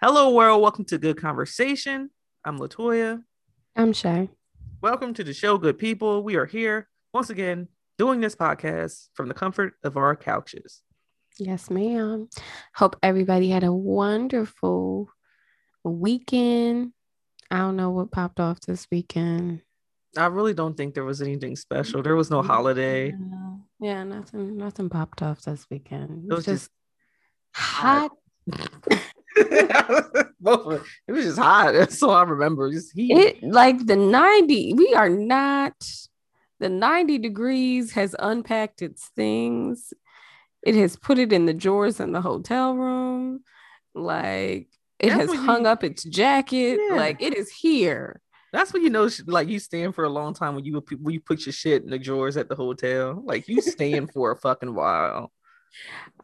Hello, world. Welcome to Good Conversation. I'm Latoya. I'm Shay. Welcome to the show, good people. We are here once again doing this podcast from the comfort of our couches. Yes, ma'am. Hope everybody had a wonderful weekend. I don't know what popped off this weekend. I really don't think there was anything special. There was no holiday. Yeah, yeah nothing nothing popped off this weekend. It was just hot. It was just hot. That's all I remember. Just heat. It like the 90. We are not the 90 degrees has unpacked its things. It has put it in the drawers in the hotel room. Like it That's has hung you- up its jacket. Yeah. Like it is here. That's when you know, like you stand for a long time when you when you put your shit in the drawers at the hotel. Like you stand for a fucking while.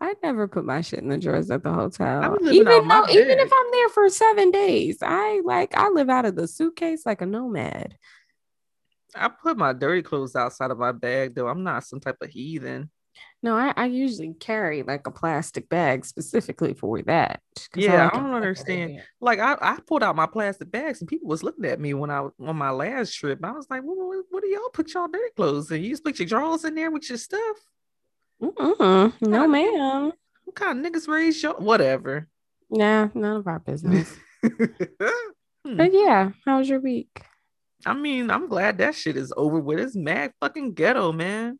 I never put my shit in the drawers at the hotel. Even though, even if I'm there for seven days, I like I live out of the suitcase like a nomad. I put my dirty clothes outside of my bag though. I'm not some type of heathen. No, I, I usually carry like a plastic bag specifically for that. Yeah, like I don't understand. Like I, I pulled out my plastic bags and people was looking at me when I was on my last trip. I was like, what, what, what do y'all put y'all dirty clothes in? You just put your drawers in there with your stuff? Mm-mm. No, ma'am. What kind of niggas raise your whatever? Nah, none of our business. Hmm. but yeah, how was your week? I mean, I'm glad that shit is over with. It's mad fucking ghetto, man.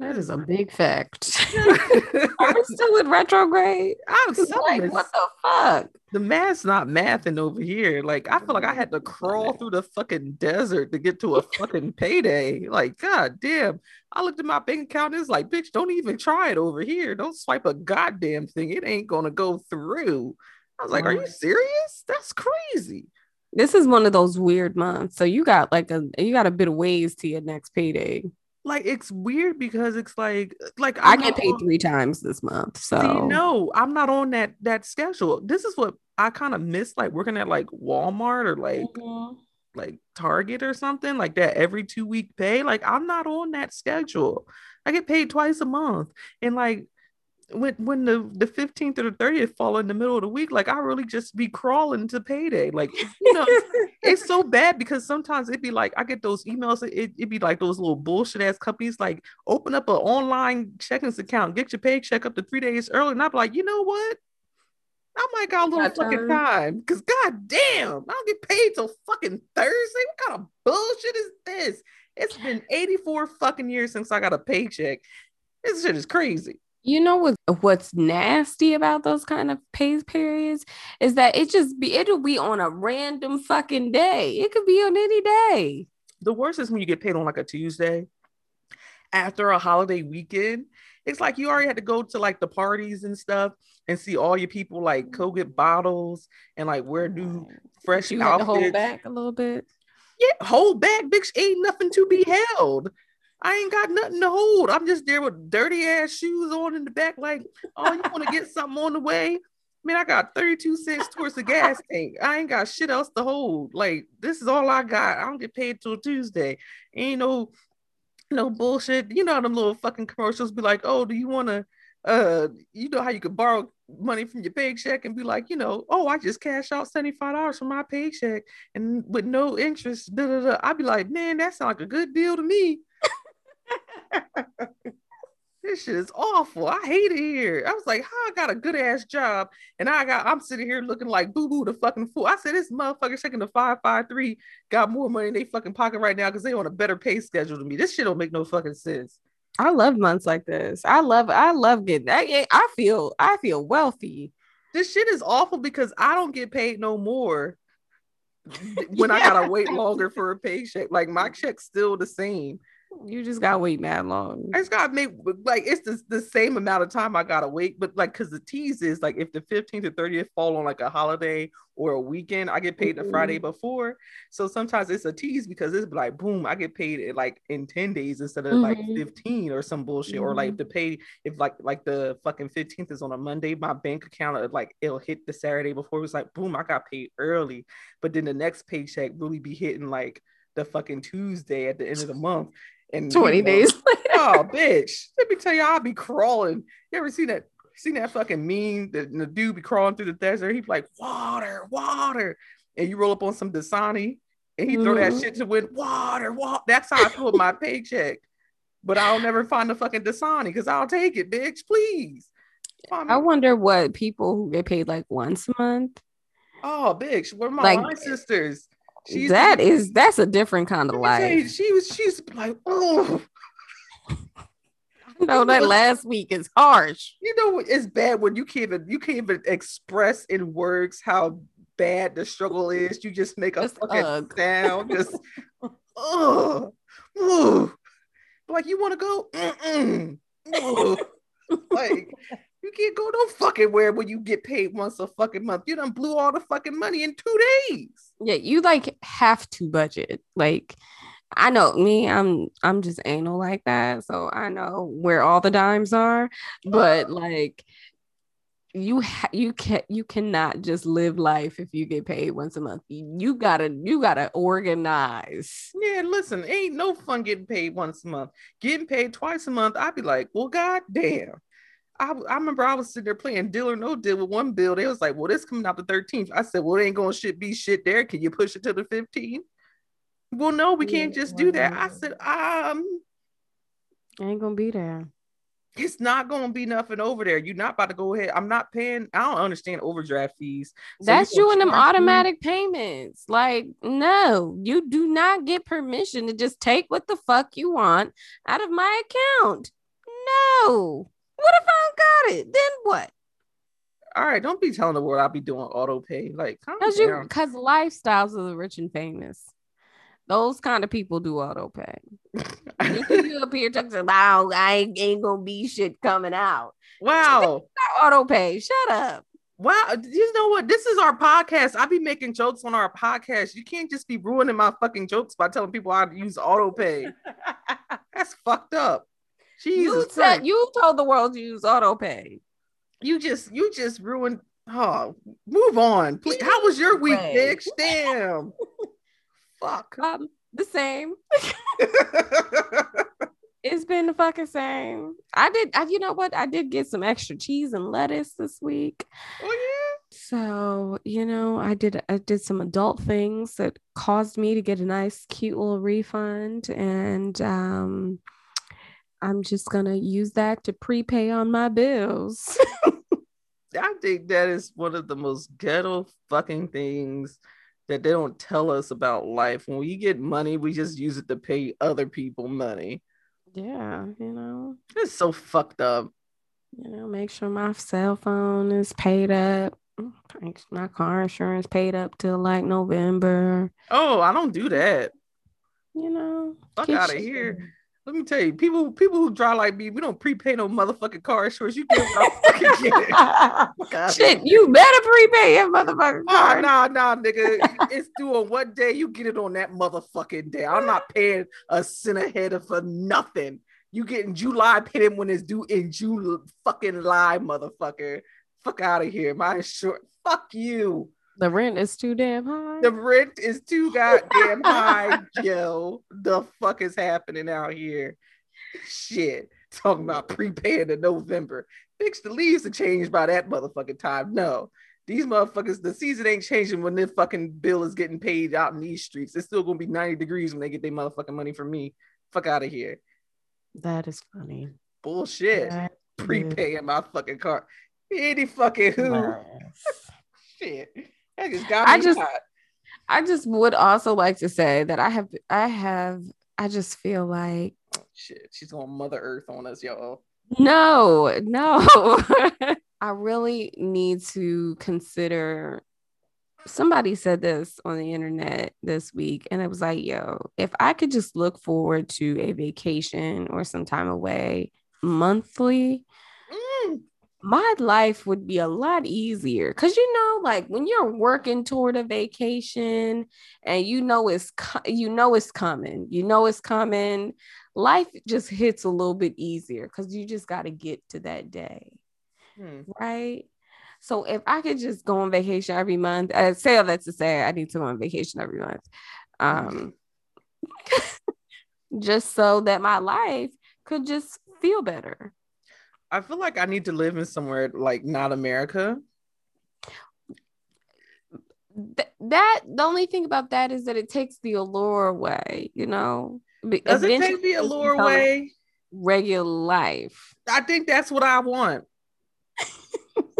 That is a big fact. Are we still in retrograde? I'm like, what the fuck? the math's not mathing over here. Like, I feel like I had to crawl through the fucking desert to get to a fucking payday. Like, god damn. I looked at my bank account and it's like, bitch, don't even try it over here. Don't swipe a goddamn thing. It ain't gonna go through. I was like, are you serious? That's crazy. This is one of those weird months. So you got like a you got a bit of ways to your next payday. Like, it's weird because it's like, like I I'm get paid on- three times this month. So See, no, I'm not on that that schedule. This is what I kind of miss, like working at like Walmart or like Mhm. like Target or something like that every two week pay. Like I'm not on that schedule. I get paid twice a month, and like when when the the 15th or the 30th fall in the middle of the week, like I really just be crawling to payday. Like you know, it's so bad because sometimes it'd be like I get those emails. It it'd be like those little bullshit ass companies like open up an online checkings account, get your paycheck up to three days early, and i'd be like, you know what? I might got a little fucking time. time because god damn, I don't get paid till fucking Thursday. What kind of bullshit is this? It's been 84 fucking years since I got a paycheck. This shit is crazy. You know what what's nasty about those kind of pay periods is that it just be it'll be on a random fucking day. It could be on any day. The worst is when you get paid on like a Tuesday after a holiday weekend. It's like you already had to go to like the parties and stuff and see all your people like go get bottles and like wear new fresh You had to hold back a little bit. Yeah, hold back, bitch. Ain't nothing to be held. I ain't got nothing to hold. I'm just there with dirty ass shoes on in the back, like, oh, you want to get something on the way? Man, I got 32 cents towards the gas tank. I ain't got shit else to hold. Like, this is all I got. I don't get paid till Tuesday. Ain't no no bullshit. You know them little fucking commercials be like, oh, do you want to uh you know how you could borrow money from your paycheck and be like, you know, oh, I just cash out $75 from my paycheck and with no interest. Da, da, da. I'd be like, man, that sounds like a good deal to me. this shit is awful. I hate it here. I was like, how I got a good ass job and I got I'm sitting here looking like boo boo the fucking fool. I said this motherfucker taking the 553 got more money in their fucking pocket right now because they on a better pay schedule than me. This shit don't make no fucking sense. I love months like this. I love I love getting I, I feel I feel wealthy. This shit is awful because I don't get paid no more when I gotta wait longer for a paycheck. Like my check's still the same. You just gotta wait mad long. I just gotta make like it's the, the same amount of time I gotta wait, but like because the tease is like if the 15th or 30th fall on like a holiday or a weekend, I get paid the Mhm. Friday before. So sometimes it's a tease because it's like boom, I get paid like in 10 days instead of like Mhm. 15 or some bullshit. Or like the pay if like like the fucking 15th is on a Monday, my bank account uh, like it'll hit the Saturday before. It was like boom, I got paid early, but then the next paycheck really be hitting like the fucking Tuesday at the end of the month. And 20 know, days later. oh, bitch. Let me tell you, I'll be crawling. You ever seen that seen that fucking meme that the dude be crawling through the desert. He be like, water, water. And you roll up on some Dasani and he throw that Mhm. shit to win water, water. That's how I feel with my paycheck. But I'll never find the fucking Dasani because I'll take it, bitch. Please. I wonder what people who get paid like once a month. Oh, bitch. Are my Like, sisters? She's that is that's a different kind of life. she was she's like, oh, No, that last week is harsh. you know it's bad when you can't even you can't even express in words how bad the struggle is. You just make a Just fucking ugh. sound, just ugh. like you want to go, Mm-mm. Like you can't go no fucking where when you get paid once a fucking month. You done blew all the fucking money in two days. Yeah, you like have to budget. Like I know me, I'm I'm just anal like that, so I know where all the dimes are. But uh-huh. like you ha- you can you cannot just live life if you get paid once a month. You gotta you gotta organize. Yeah, listen, ain't no fun getting paid once a month. Getting paid twice a month, I'd be like, well, god damn. I, I remember I was sitting there playing deal or no deal with one bill. They was like, well, this coming out the 13th. I said, well, it ain't gonna shit be shit there. Can you push it to the 15th? Well, no, we can't just do that. I said, um, I ain't gonna be there. it's not gonna be nothing over there. You're not about to go ahead. I'm not paying. I don't understand overdraft fees. So That's you and them me- automatic payments. Like, no, you do not get permission to just take what the fuck you want out of my account. No. What if I don't got it? Then what? All right, don't be telling the world I'll be doing auto pay. Like, calm Because you down. because lifestyles of the rich and famous. Those kind of people do auto pay. you up here talking about "Wow, I ain't, ain't gonna be shit coming out. Wow. Not auto pay. Shut up. Wow, you know what? This is our podcast. I be making jokes on our podcast. You can't just be ruining my fucking jokes by telling people I use auto pay. That's fucked up. You Jesus said you told the world to use auto pay. You just you just ruined. Oh, move on. Please. How was your week, Right. bitch? Damn. Fuck. Um, the same. It's been the fucking same. I did. I, you know what? I did get some extra cheese and lettuce this week. oh So you know, I did. I did some adult things that caused me to get a nice, cute little refund, and um, I'm just gonna use that to prepay on my bills. I think that is one of the most ghetto fucking things that they don't tell us about life. When we get money, we just use it to pay other people money. yeah, you know, It's so fucked up. you know, make sure my cell phone is paid up. My car insurance paid up till like November. Oh, I don't do that. You know, Fuck outta shit here. Done. Let me tell you, people people who drive like me, we don't prepay no motherfucking car insurance. You get what I fucking get. Fuck outta Shit, here. you better prepay your motherfucking Nah, car. nah, nah, nigga. It's due on what day you get it on that motherfucking day. I'm not paying a cent ahead of for nothing. You getting July payment when it's due in June fucking lie, motherfucker. Fuck out of here. My insurance. Fuck you. The rent is too damn high. The rent is too goddamn high, Joe. The fuck is happening out here? Shit. Talking about prepaying in November. Bitch, the leaves are changed by that motherfucking time. No. These motherfuckers, the season ain't changing when their fucking bill is getting paid out in these streets. It's still gonna be 90 degrees when they get their motherfucking money from me. Fuck out of here. that is funny. Bullshit. That is Prepaying my fucking car. Any fucking who. Shit. That just got I just- hot. I just would also like to say that I have I have I just feel like Shit. She's on Mother Earth on us, y'all. no, no. I really need to consider somebody said this on the internet this week and it was like, yo, if I could just look forward to a vacation or some time away monthly. My life would be a lot easier. Because you know like when you're working toward a vacation and you know it's co- you know it's coming you know it's coming life just hits a little bit easier because you just got to get to that day Hmm. right? So if i could just go on vacation every month i say all that to say i need to go on vacation every month um just so that my life could just feel better I feel like I need to live in somewhere like not America. Th- that the only thing about that is that it takes the allure away, you know. Does it take the allure away? Regular life. I think that's what I want.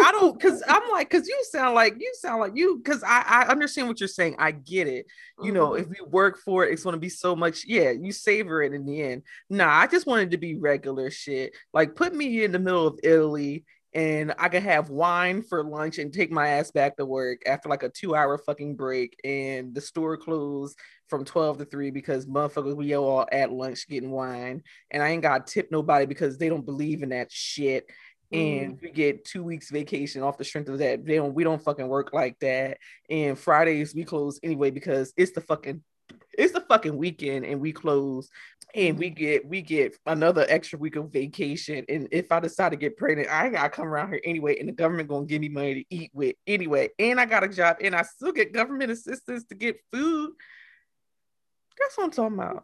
I don't because I'm like because you sound like you sound like you because I I understand what you're saying. I get it. You know, Mhm. if we work for it, it's gonna be so much. Yeah, you savor it in the end. Nah, I just wanted to be regular shit. Like put me in the middle of Italy and I could have wine for lunch and take my ass back to work after like a two hour fucking break and the store closed from 12 to 3 because motherfuckers we all at lunch getting wine and I ain't got to tip nobody because they don't believe in that shit Mm-hmm. and we get two weeks vacation off the strength of that. They don't we don't fucking work like that. And Fridays we close anyway because it's the fucking it's the fucking weekend and we close and we mm-hmm. get we get another extra week of vacation. And if I decide to get pregnant, I ain't gotta come around here anyway, and the government gonna give me money to eat with anyway. And I got a job and I still get government assistance to get food. That's what I'm talking about.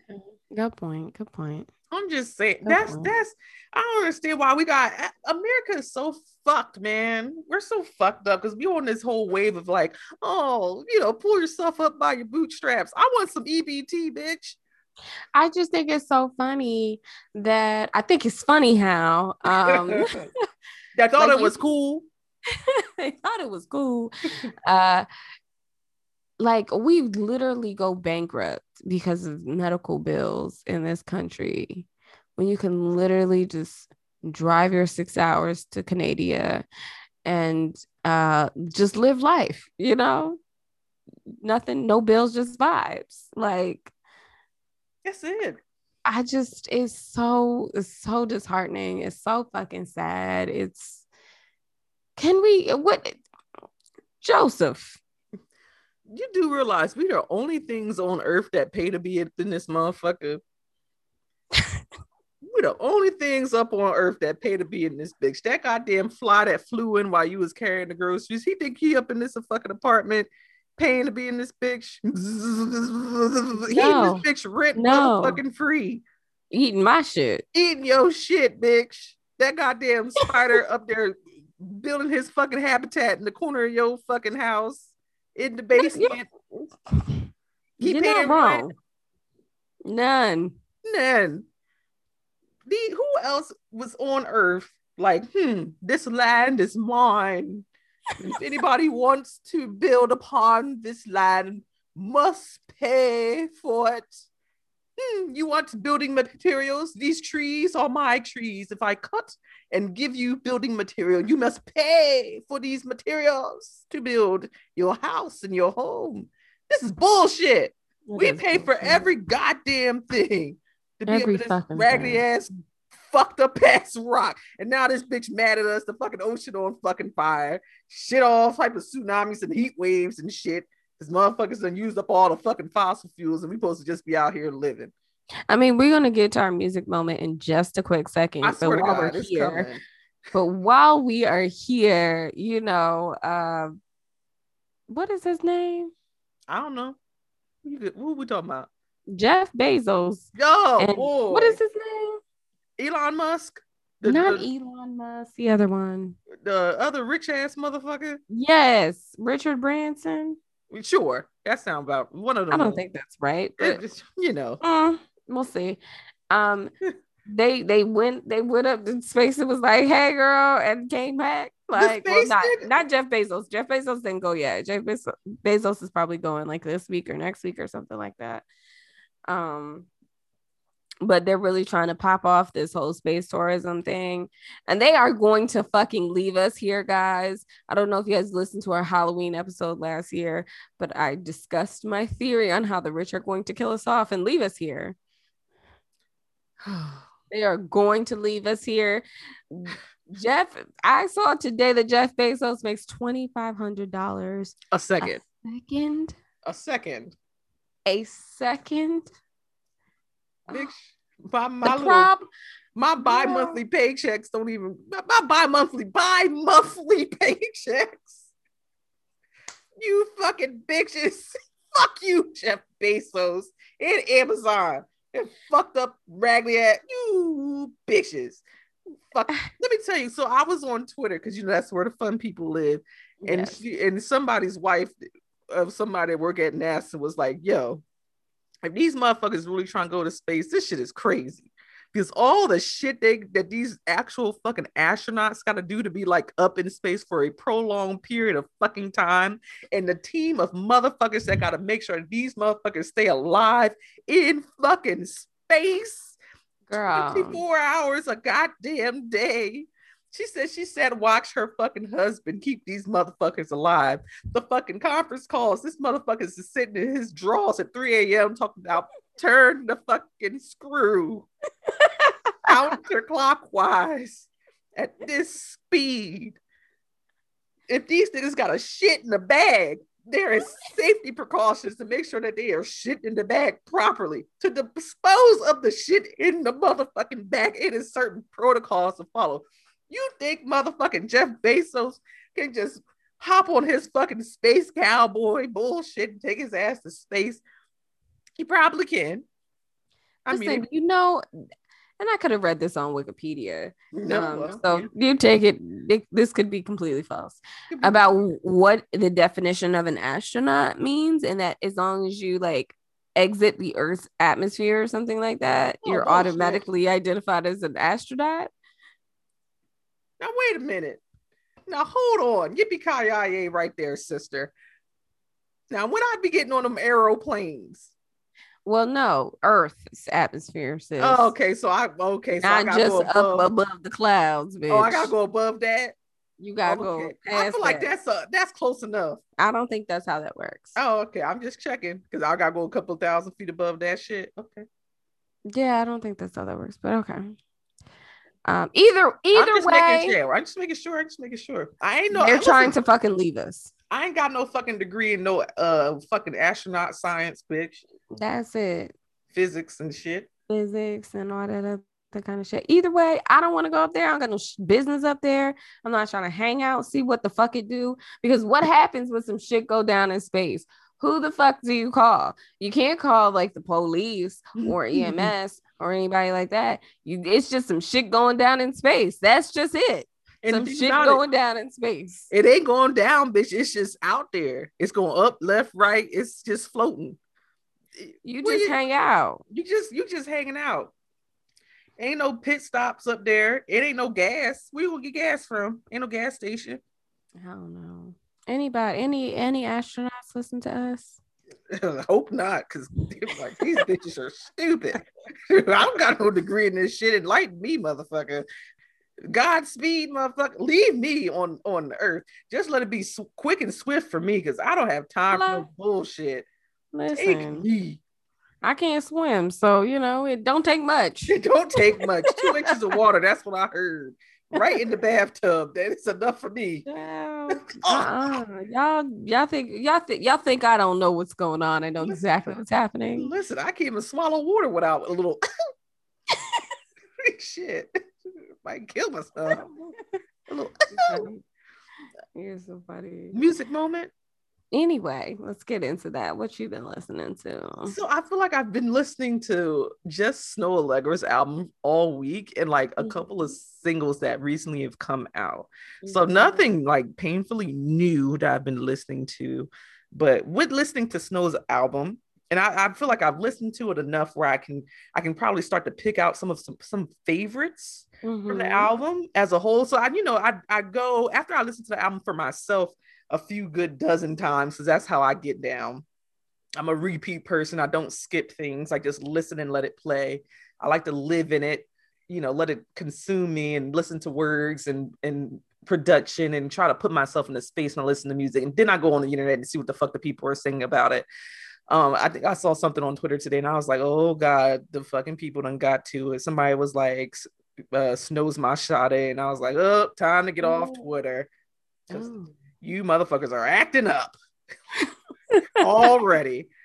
Good point. Good point. I'm just saying that's that's I don't understand why we got America is so fucked, man. We're so fucked up because we on this whole wave of like, oh, you know, pull yourself up by your bootstraps. I want some EBT, bitch. I just think it's so funny that I think it's funny how um that thought like it you- was cool. they thought it was cool. Uh like we literally go bankrupt because of medical bills in this country when you can literally just drive your six hours to Canada and uh just live life, you know? Nothing, no bills, just vibes. Like That's it. I just it's so it's so disheartening. It's so fucking sad. It's can we what Joseph? You do realize we are the only things on earth that pay to be in this motherfucker. We're the only things up on earth that pay to be in this bitch. That goddamn fly that flew in while you was carrying the groceries. He think he up in this fucking apartment paying to be in this bitch. he in No. this bitch rent No. motherfucking free. Eating my shit. Eating your shit, bitch. That goddamn spider up there building his fucking habitat in the corner of your fucking house in the basement. He You're not wrong. rent. None. None. The who else was on Earth like, hmm, this land is mine. if anybody wants to build upon this land, must pay for it. Hmm, you want building materials? These trees are my trees. If I cut and give you building material, you must pay for these materials to build your house and your home. This is bullshit. We is pay for every goddamn thing to be Every up in this fucking raggedy thing. ass, fucked up ass rock. And now this bitch mad at us, the fucking ocean on fucking fire, shit all type of tsunamis and heat waves and shit. This motherfuckers done used up all the fucking fossil fuels, and we supposed to just be out here living. I mean, we're gonna get to our music moment in just a quick second. I but while God, we're here, coming. but while we are here, you know, uh, what is his name? I don't know. Who we talking about? Jeff Bezos. Yo, what is his name? Elon Musk? The, Not the, Elon Musk, the other one. the other rich ass motherfucker? Yes, Richard Branson. Sure. That sounds about one of them. I don't think that's right, but just, you know. Mm, we'll see. Um, they they went they went up to space and was like, "Hey, girl," and came back. Like, well, not not Jeff Bezos. Jeff Bezos didn't go yet. Jeff Bezos, Bezos is probably going like this week or next week or something like that. Um, but they're really trying to pop off this whole space tourism thing, and they are going to fucking leave us here, guys. I don't know if you guys listened to our Halloween episode last year, but I discussed my theory on how the rich are going to kill us off and leave us here. They are going to leave us here. Jeff, I saw today that Jeff Bezos makes twenty five hundred dollars a second. a second. A second. A second. Bitch, my, The my little prob- my bi-monthly paychecks don't even my, my bi-monthly bi-monthly paychecks. You fucking bitches. Fuck you, Jeff Bezos and Amazon. And fucked up raggedy ass you bitches. fuck. Let me tell you. So I was on Twitter because you know that's where the fun people live, and Yes. she and somebody's wife of somebody that work at NASA was like, "Yo, if these motherfuckers really trying to go to space, this shit is crazy." Because all the shit they that these actual fucking astronauts got to do to be like up in space for a prolonged period of fucking time, and the team of motherfuckers that got to make sure these motherfuckers stay alive in fucking space. Girl. 24 hours a goddamn day. She said she said watch her fucking husband keep these motherfuckers alive. The fucking conference calls. This motherfucker is sitting in his drawers at 3 a.m. talking about turn the fucking screw counterclockwise at this speed. If these niggas got a shit in the bag, there is safety precautions to make sure that they are shit in the bag properly. To dispose of the shit in the motherfucking bag, it is certain protocols to follow. You think motherfucking Jeff Bezos can just hop on his fucking space cowboy bullshit and take his ass to space? He probably can. I Listen, mean, you know, and I could have read this on Wikipedia. no, um, well, so yeah. you take it, it- This could be completely false about what the definition of an astronaut means, and that as long as you like exit the Earth's atmosphere or something like that, Oh, you're bullshit. automatically identified as an astronaut. Now wait a minute. Now hold on. Yippee ki right there, sister. Now when I be getting on them aeroplanes. Well, no, Earth's atmosphere says. Oh, okay. So I okay. So I Not gotta just go up above. above the clouds, bitch. oh, I gotta go above that. You gotta Okay. go. I feel like that. that's uh that's close enough. I don't think that's how that works. Oh, okay. I'm just checking because I gotta go a couple thousand feet above that shit. Okay. Yeah, I don't think that's how that works, but okay. Um, either I'm either way, sure. I'm just making sure. I'm just making sure. I ain't no. they're listen, trying to fucking leave us. I ain't got no fucking degree in no uh fucking astronaut science, bitch. That's it. Physics and shit. Physics and all that other kind of shit. Either way, I don't want to go up there. I don't got no sh- business up there. I'm not trying to hang out, see what the fuck it do. Because what happens when some shit go down in space? Who the fuck do you call? You can't call like the police or EMS or anybody like that. You, it's just some shit going down in space. That's just it. And some shit about it, going down in space. It ain't going down, bitch. It's just out there. It's going up, left, right. It's just floating. You Well, just you- hang out. You just you just hanging out. Ain't no pit stops up there. It ain't no gas. Where you gonna get gas from? Ain't no gas station. I don't know. Anybody, any any astronauts listen to us? Hope not, because like these bitches are stupid. I don't got no degree in this shit. Enlighten me, motherfucker. Godspeed, motherfucker. Leave me on on the earth. Just let it be sw- quick and swift for me, because I don't have time for no Hello? bullshit. Take Listen, me. I can't swim, so you know it don't take much. It don't take much. Two inches of water. That's what I heard. Right in the bathtub. That's enough for me. Child, oh. uh-uh. Y'all, y'all think y'all think y'all think I don't know what's going on. I know exactly what's happening. Listen, I can't even swallow water without a little shit. Might kill myself. A little You're so funny. music moment. Anyway, let's get into that. What you been listening to? So I feel like I've been listening to just Snoh Aalegra's album all week and like a Mhm. couple of singles that recently have come out. So Mhm. nothing like painfully new that I've been listening to, but with listening to Snoh's album, and I, I feel like I've listened to it enough where I can I can probably start to pick out some of some some favorites from the Mhm. album as a whole. So I, you know, I I go after I listen to the album for myself a few good dozen times because that's how I get down. I'm a repeat person. I don't skip things. I just listen and let it play. I like to live in it, you know, let it consume me and listen to words and and production and try to put myself in the space when I listen to music. And then I go on the internet and see what the fuck the people are saying about it. Um, I think I saw something on Twitter today and I was like, oh God, the fucking people done got to it. Somebody was like, uh, Snoh's my shot and I was like, oh, time to get off Twitter. Twitter. Oh. You motherfuckers are acting up already.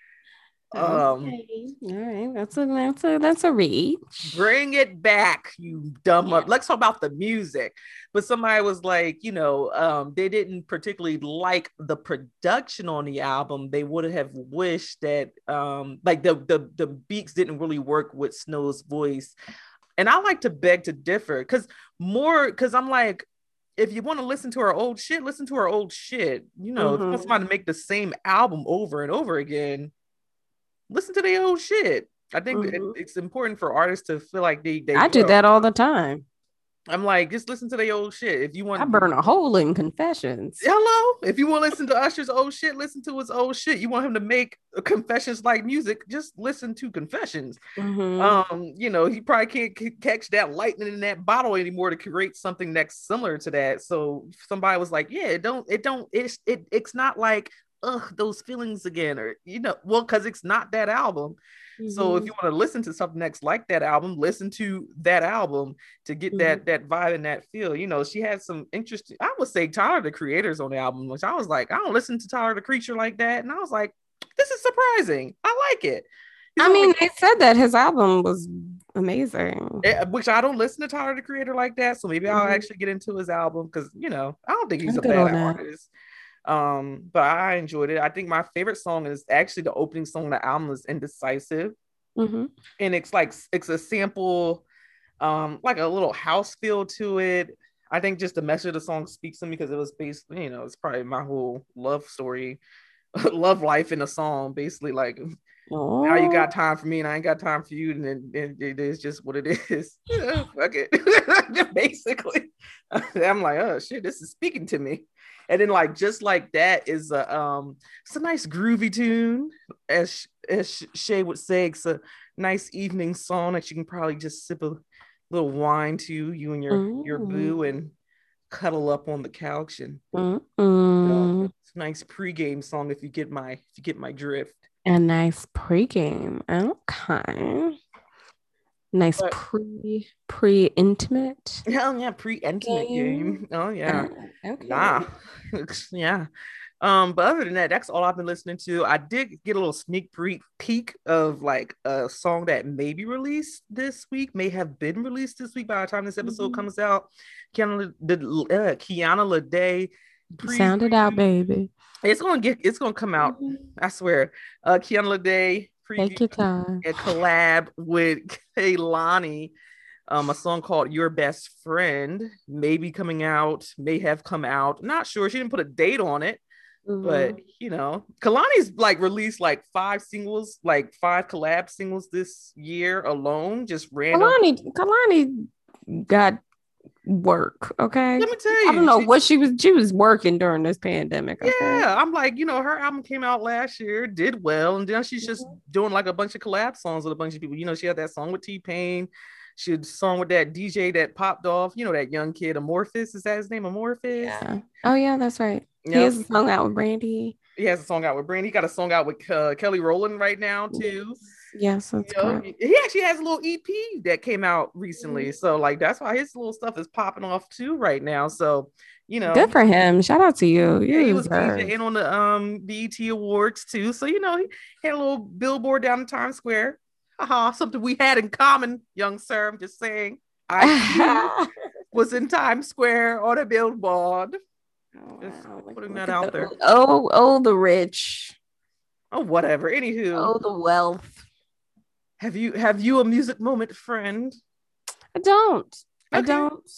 Um, Okay. All right, that's a that's a that's a reach. bring it back, you dumb up. Yeah. Let's talk about the music. But somebody was like, you know, um, they didn't particularly like the production on the album. They would have wished that um like the the the beats didn't really work with Snoh's voice. And I like to beg to differ because more because I'm like, if you want to listen to our old shit, listen to our old shit. You know, if you want Mhm. somebody to make the same album over and over again, listen to the old shit. I think it- Mhm. it's important for artists to feel like they. they I do that all the time. I'm like, just listen to the old shit. If you want, I burn a hole in confessions. Hello. If you want to listen to Usher's old shit, listen to his old shit. You want him to make confessions like music, just listen to confessions. Mhm. Um, you know, he probably can't c- catch that lightning in that bottle anymore to create something that's similar to that. So somebody was like, Yeah, it don't, it don't, it's it it's not like ugh, those feelings again, or you know, well, because it's not that album. So if Mhm. you want to listen to something that's like that album, listen to that album to get that that vibe and that feel. You know, she had some interesting. I would say Tyler the Creator's on the album, which I was like, I don't listen to Tyler the Creature like that, and I was like, this is surprising. I like it. I mean, they said that his album was amazing. eh, which I don't listen to Tyler the Creator like that, so maybe I'll Mhm. actually get into his album because you know I don't think he's I'm a bad artist. Um, but I enjoyed it. I think my favorite song is actually the opening song of the album is Indecisive. Mhm. and it's like it's a sample um like a little house feel to it i think just the message of the song speaks to me because it was basically you know it's probably my whole love story love life in a song basically like now you got time for me and i ain't got time for you and then and it is just what it is fuck it basically i'm like oh shit this is speaking to me and then like just like that is a um it's a nice groovy tune as as shay would say it's a nice evening song that you can probably just sip a little wine to you and your your boo and cuddle up on the couch and you know, it's a nice pregame song if you get my if you get my drift A nice pregame. Okay. Nice But- pre pre intimate. hell yeah pre-intimate game oh yeah Okay. Nah, yeah. Um, but other than that, that's all I've been listening to. I did get a little sneak pre- peek of like a song that may be released this week, may have been released this week by the time this episode Mhm. comes out. Kiana, the uh, Kiana Lede. pre- Sound it out, baby. It's gonna get. It's gonna come out. Mhm. I swear. Uh, Kiana Lede Take your time. a collab with Kehlani. Um, a song called Your Best Friend may be coming out, may have come out. Not sure. She didn't put a date on it, but Mhm. you know, Kehlani's like released like five singles, like five collab singles this year alone, just random. Kehlani, Kehlani got work. Okay. Let me tell you, I don't know she- what she was. She was working during this pandemic. Okay? Yeah, I'm like, you know, her album came out last year, did well, and then she's just Mhm. doing like a bunch of collab songs with a bunch of people. You know, she had that song with T Pain. She had a song with that DJ that popped off. You know, that young kid, Amorphous. Is that his name? Amorphous. Yeah. Oh yeah, that's right. He has a song out with Brandy. He has a song out with Brandy. He got a song out with uh, Kelly Rowland right now too. Yes, that's You know, he actually has a little EP that came out recently. Mm-hmm. So like that's why his little stuff is popping off too right now. So you know, Good for him. Shout out to you. You Yeah, he was. DJing on the um BET Awards too. So you know, he had a little billboard down in Times Square. Haha, something we had in common, young sir. I'm just saying. I was in Times Square on a billboard. Just Wow, putting look that out the- there. Oh, oh, the rich. Oh, whatever. Anywho, Oh, the wealth. Have you have you a music moment, friend? I don't. I don't.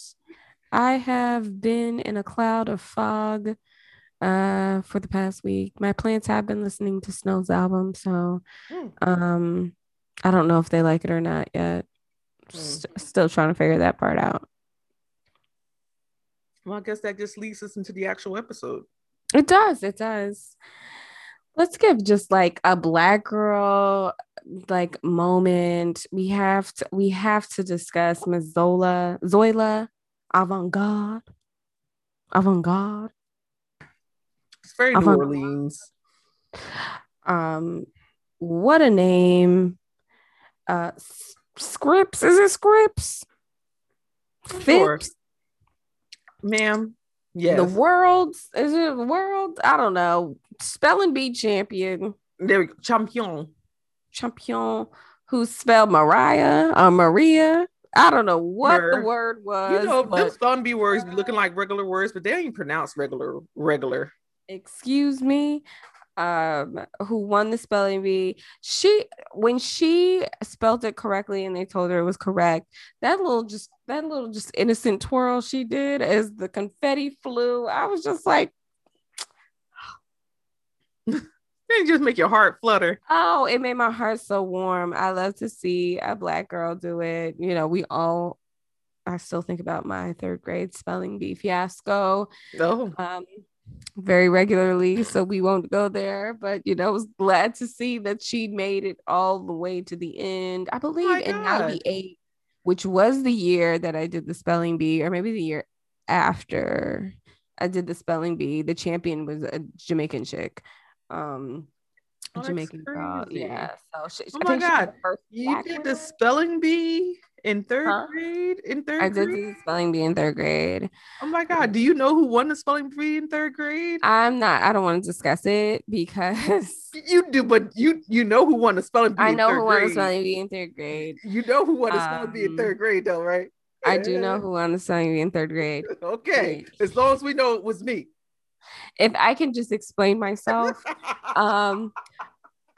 I have been in a cloud of fog uh for the past week. My plants have been listening to Snoh's album, so Hmm. um I don't know if they like it or not yet. St- still trying to figure that part out. Well, I guess that just leads us into the actual episode. It does. It does. Let's give just like a black girl like moment. We have to we have to discuss Miss Zola Zoila Avant-Garde. Avant-Garde. It's very New Orleans. Um what a name. Uh S- Scripps. Is it Scripps? Sure. Ma'am. Yes. The world is it world? I don't know. Spelling bee champion. there we go. Champion. champion who spelled Mariah or Maria. I don't know what Her. the word was. You know, but those spelling bee words be looking like regular words, but they ain't pronounced regular regular. excuse me. Um who won the spelling bee she when she spelled it correctly and they told her it was correct that little just that little just innocent twirl she did as the confetti flew i was just like it just make your heart flutter. Oh it made my heart so warm. I love to see a black girl do it. You know we all i still think about my third grade spelling bee fiasco. Oh. Um very regularly, so we won't go there. But you know, I was glad to see that she made it all the way to the end. I believe my in God. 98, which was the year that I did the spelling bee, or maybe the year after I did the spelling bee. The champion was a Jamaican chick. Um Oh, Jamaican girl. Yeah. So she, Oh my think she was God. you did the spelling bee in third Huh? grade in third I did the spelling bee in third grade. oh my god do you know who won the spelling bee in third grade I'm not, I don't want to discuss it because you do but you you know who won the spelling bee grade. I know who won the spelling bee in third grade. you know who won the spelling bee in Um, third grade though right I do know who won the spelling bee in third grade. okay as long as we know it was me If I can just explain myself, um,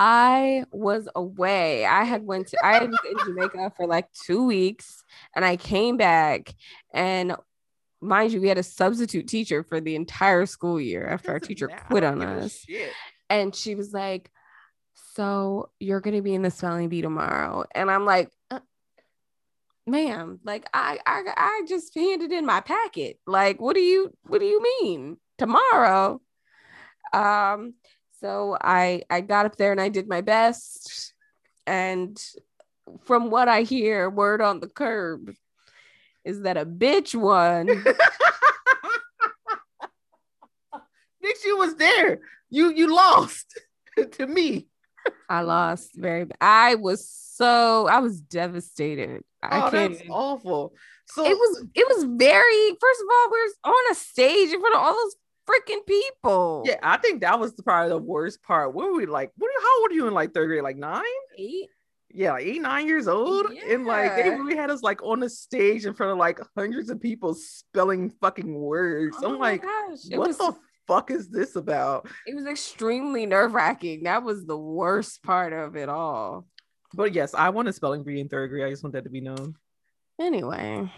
I was away. I had went to I was in Jamaica for like two weeks, and I came back, and mind you, we had a substitute teacher for the entire school year after our teacher matter. Quit on us. and she was like, "So you're gonna be in the spelling bee tomorrow?" And I'm like, uh, "Ma'am, like I, I, I just handed in my packet. Like, what do you, what do you mean tomorrow?" Um, so I, I got up there and I did my best, and from what I hear, word on the curb is that a bitch won. Bitch, you was there. You you lost to me. I lost very. I was so. I was devastated. I Oh, can't. that's awful. So it was. It was very. First of all, we're on a stage in front of all those freaking people. yeah, I think that was the, probably the worst part. What were we like? What? How old are you in like third grade? Like nine? Eight. Yeah, like eight, nine years old. And like they really had us like on the stage in front of like hundreds of people spelling fucking words. Oh I'm like, gosh! What was. the fuck is this about? it was extremely nerve wracking. That was the worst part of it all. But yes, I want a spelling bee in third grade. I just want that to be known. Anyway.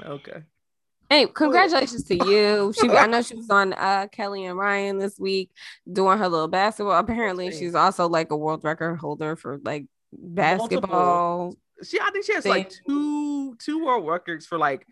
Okay. Hey, congratulations to you. She I know she was on uh Kelly and Ryan this week doing her little basketball. Apparently, she's also like a world record holder for like basketball. She I think she has like two two world records for like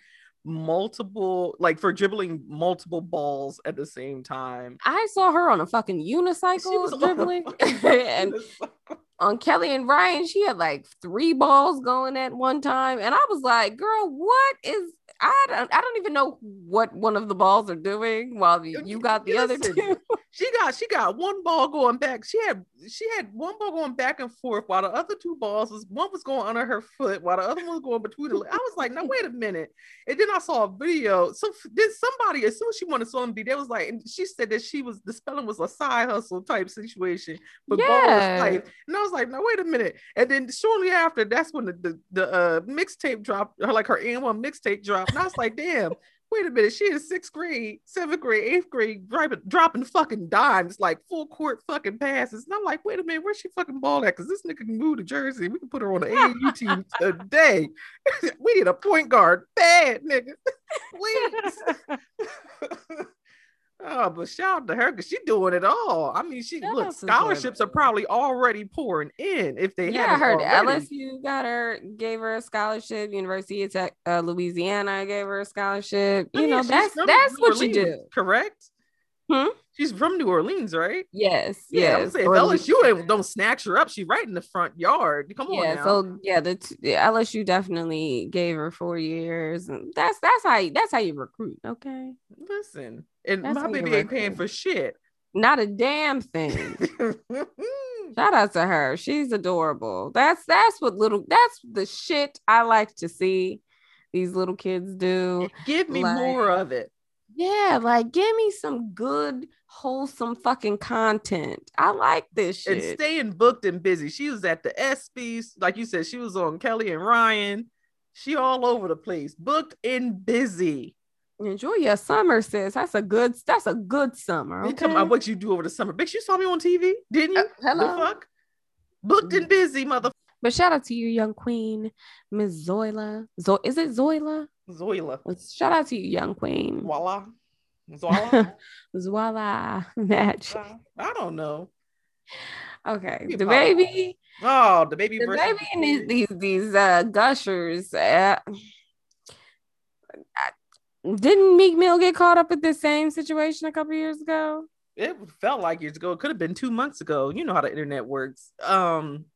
multiple like for dribbling multiple balls at the same time. I saw her on a fucking She was unicycle dribbling. and unicycle. On Kelly and Ryan, she had like three balls going at one time. And I was like, girl, what is I don't I don't even know what one of the balls are doing while you you got the other Listen, two. she got she got one ball going back. She had she had one ball going back and forth while the other two balls was one was going under her foot while the other one was going between the. I was like, no, wait a minute. And then I saw a video. So did somebody as soon as she wanted to bee, they was like, and she said that she was the spelling was a side hustle type situation, but ball Yeah. was type. And I was like, no, wait a minute. And then shortly after, that's when the the, the uh, mixtape dropped, like her N1 mixtape dropped. And I was like, damn. Wait a minute, she in sixth grade, seventh grade, eighth grade, dropping, dropping fucking dimes, like full court fucking passes. And I'm like, wait a minute, where's she fucking ball at? Because this nigga can move to Jersey. We can put her on the AAU team today. we need a point guard. Bad nigga. Please. Oh, but shout out to her because she's doing it all. I mean, she Shout look, scholarships are probably already pouring in if they yeah, I heard already. LSU got her, gave her a scholarship. University of Tech, uh, Louisiana gave her a scholarship. Oh, You yeah, know, that's that's what you do. Correct? Hmm? She's from New Orleans, right? Yes, Yeah, I'm yes. saying Or LSU ain't, don't snatch her up. She right in the front yard. Come on yeah, so yeah, the, t- the LSU definitely gave her four years, and that's that's how you, that's how you recruit. Okay, Listen, and That's my baby ain't paying for shit. not a damn thing. Shout out to her. She's adorable. That's that's what little that's the shit I like to see these little kids do. Give me Like- more of it. Yeah, like give me some good, wholesome fucking content. I like this shit. and staying booked and busy. She was at the ESPYS, like you said, she was on Kelly and Ryan. She all over the place, booked and busy. Enjoy your summer, sis. That's a good. That's a good summer. You Okay. about what you do over the summer. Bitch, you saw me on TV, didn't you? Uh, hello. The fuck? Booked and busy, mother But shout out to you, young queen, Miss Zoila. Zo- is it Zoila? Zoila. Shout out to you, young queen. Voila. Zoila. Zoila match. I don't know. Okay, DaBaby, Oh, DaBaby the versus baby, and these these, these uh, gushers. Uh, I- didn't Meek Mill get caught up with the same situation a couple years ago? it felt like years ago. It could have been two months ago. You know how the internet works. Um,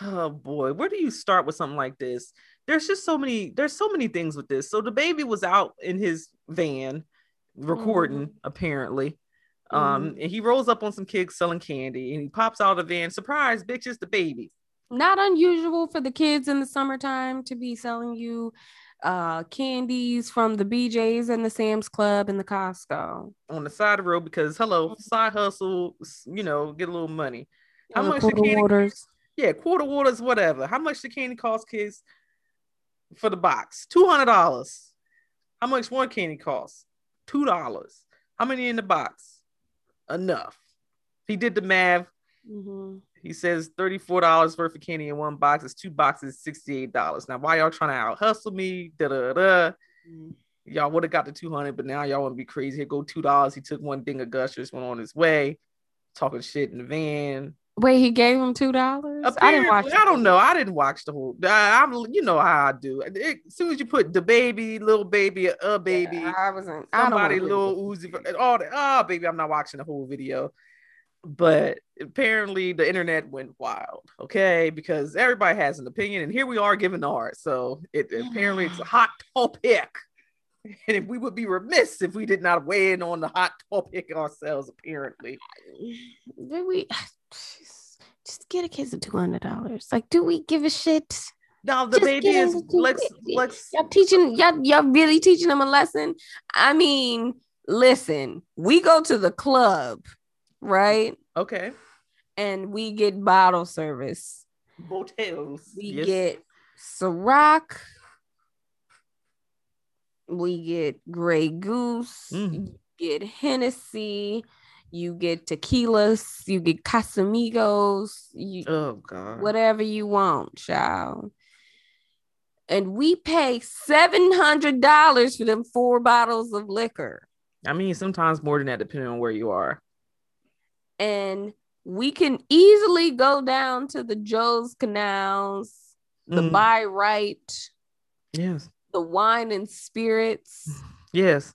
oh boy, where do you start with something like this? There's just so many. There's so many things with this. So DaBaby was out in his van recording, apparently. Um, and he rolls up on some kids selling candy, and he pops out of the van. Surprise, bitches DaBaby. Not unusual for the kids in the summertime to be selling you uh candies from the BJ's and the Sam's Club and the Costco. on the side of the road because hello, side hustle, you know, get a little money. How much the candy? waters. Yeah, quarter waters, whatever. How much the candy cost kids for the box? Two hundred dollars. How much one candy cost? Two dollars. How many in the box? Enough. He did the math. Mhm. He says $34 worth of candy in one box. It's two boxes, $68. Now, why y'all trying to out hustle me? Da da da. Y'all would have got the 200, but now y'all want to be crazy. Here go $2. He took one thing of gushers, went on his way, talking shit in the van. Wait, he gave him two dollars. I didn't watch. I don't know. I didn't watch the whole. I, am you know how I do. It- as soon as you put DaBaby, little baby, a baby, Yeah, I wasn't. I don't somebody, wanna little Uzi, all that. Oh, baby, I'm not watching the whole video. But apparently, the internet went wild. Okay, because everybody has an opinion, and here we are giving ours. So it apparently it's a hot topic, and if we would be remiss if we did not weigh in on the hot topic ourselves. Apparently, Did we just, just get a kids of two hundred dollars? Like, do we give a shit? No, the Just baby is let's let's Y'all teaching y'all y'all really teaching them a lesson? I mean, listen, we go to the club, right? okay. And we get bottle service. Motels. We Yes. get Ciroc. We get Grey Goose. Mhm. You get Hennessy. You get tequilas. You get Casamigos. You Oh God. whatever you want, child. And we pay seven hundred dollars for them four bottles of liquor, I mean, sometimes more than that, depending on where you are. and we can easily go down to the Joe's Canals, the Mm, Buy Right, yes, the Wine and Spirits, yes.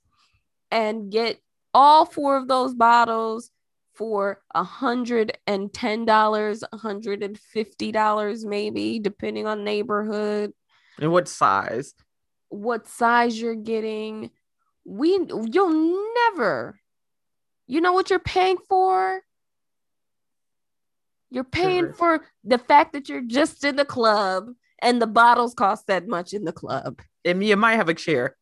and get all four of those bottles for a hundred and ten dollars, a hundred and fifty dollars, maybe, depending on neighborhood. And what size? what size you're getting. We you'll never. You know what you're paying for? You're paying for the fact that you're just in the club and the bottles cost that much in the club. And you might have a chair,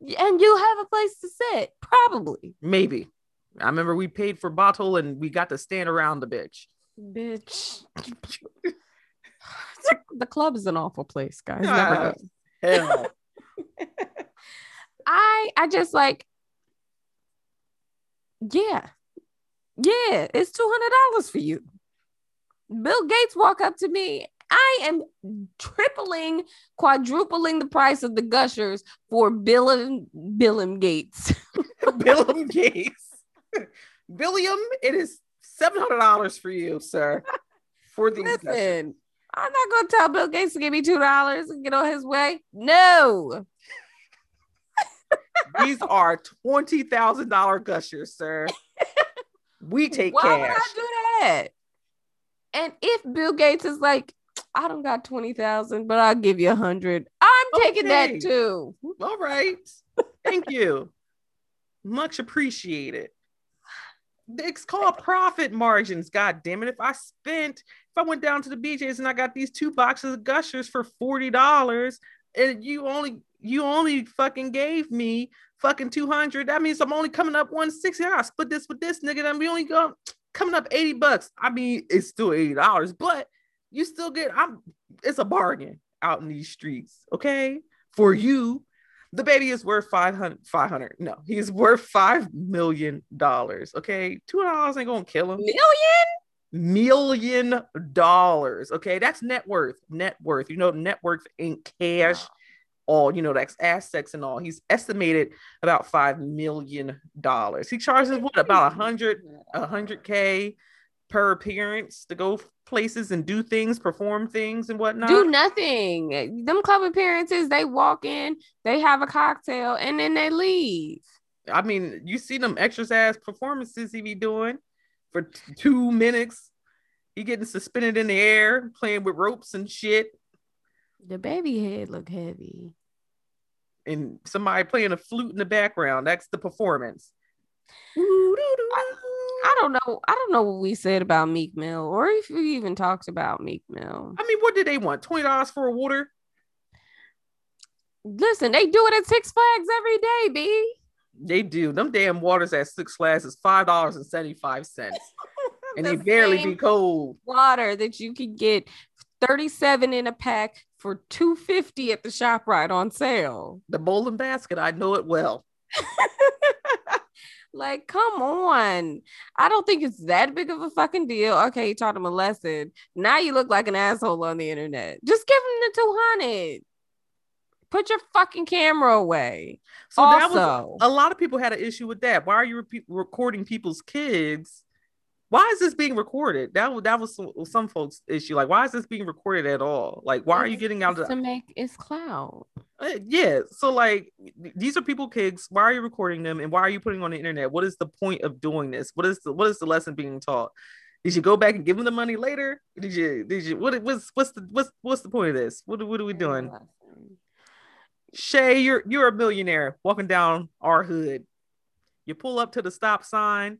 And you have a place to sit, probably. maybe. I remember we paid for bottle and we got to stand around the bitch. Bitch. the club is an awful place, guys. Never Ah. Hell, I I just like yeah. Yeah, it's two hundred dollars for you. Bill Gates walk up to me. I am tripling, quadrupling the price of the gushers for Bill and Billum Gates. Billiam Gates. Billiam, it is seven hundred dollars for you, sir. For these gushers. Listen, I'm not gonna tell Bill Gates to give me two dollars and get on his way. No, these are twenty thousand dollar gushers, sir. We take care. Why cash. would I do that? And if Bill Gates is like, I don't got twenty thousand, but I'll give you a hundred. I'm taking that too. All right. Thank you. Much appreciated. It's called profit margins. God damn it. If I spent, if I went down to the BJ's and I got these two boxes of gushers for $40 and you only you only fucking gave me fucking 200, that means I'm only coming up 160. I ah, split this with this nigga. Then we only go coming up 80 bucks. I mean, it's still $80, but you still get I'm it's a bargain out in these streets, okay? For you DaBaby is worth 500, 500. No, he's worth five million dollars. Okay, two dollars ain't gonna kill him. Million? Million dollars. Okay, that's net worth. Net worth. You know, net worth ain't cash. Wow. All you know, that's assets and all. He's estimated about five million dollars. He charges what about a hundred, a hundred k per appearance to go places and do things, perform things and whatnot. Do nothing. Them club appearances, they walk in, they have a cocktail, and then they leave. I mean, you see them exercise performances he be doing for t- two minutes. He getting suspended in the air, playing with ropes and shit, DaBaby head look heavy. and somebody playing a flute in the background. That's the performance. I don't know. I don't know what we said about Meek Mill, or if we even talked about Meek Mill. I mean, what did they want? Twenty dollars for a water? Listen, they do it at Six Flags every day, B. They do. Them damn waters at Six Flags is five dollars and seventy five cents, and they barely be cold. water that you can get 37 in a pack for 250 at the ShopRite on sale. The bowling basket, I know it well. Like, come on. I don't think it's that big of a fucking deal. Okay, you taught him a lesson. Now you look like an asshole on the internet. Just give him the 200. Put your fucking camera away. So that was a lot of people had an issue with that. Why are you repeat, recording people's kids? Why is this being recorded? That was that was some, some folks' issue. Like, why is this being recorded at all? Like, why are you getting out of to make it's cloud. Uh, yeah. So like these are people kids. Why are you recording them? And why are you putting on the internet? What is the point of doing this? What is the what is the lesson being taught? Did you go back and give them the money later? Did you did you what what's what's the what's what's the point of this? What, what are we doing? shay you're you're a millionaire walking down our hood. You pull up to the stop sign.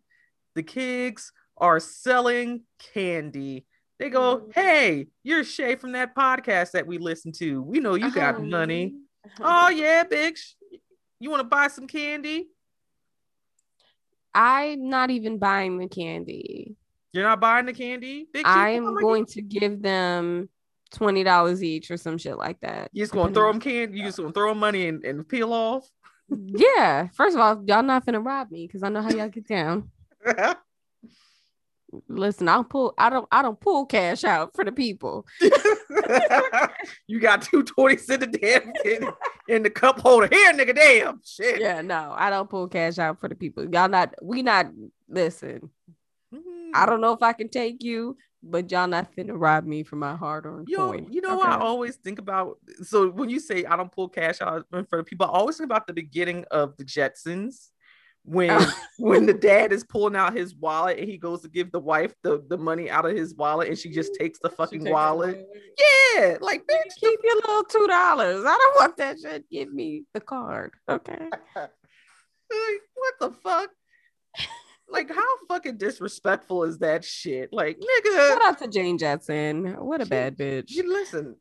The kids are selling candy they go hey you're shay from that podcast that we listen to we know you got Uh-huh. money Oh yeah, bitch. You want to buy some candy? I'm not even buying the candy. You're not buying the candy, bitch. I'm oh going to give them twenty dollars each or some shit like that. You just gonna throw them candy? You just gonna throw them money and, and peel off? Yeah. First of all, y'all not finna rob me because I know how y'all get down. Listen, I'll pull. I don't. I don't pull cash out for the people. you got two twenties in the damn in, in the cup holder here, nigga. Damn shit. Yeah, no, I don't pull cash out for the people. Y'all not. We not. Listen, Mm. I don't know if I can take you, but y'all not finna rob me for my hard-earned Yo, coin. you know what I always think about? So when you say I don't pull cash out in front of people, I always think about the beginning of the Jetsons when Oh. when the dad is pulling out his wallet and he goes to give the wife the, the money out of his wallet and she just takes the fucking take wallet. Yeah, like bitch, Keep your little two dollars. I don't want that shit. Give me the card. Okay. Like, what the fuck? Like, how fucking disrespectful is that shit? Like, nigga, Shout out to Jane Jetson. What a She- bad bitch. you listen.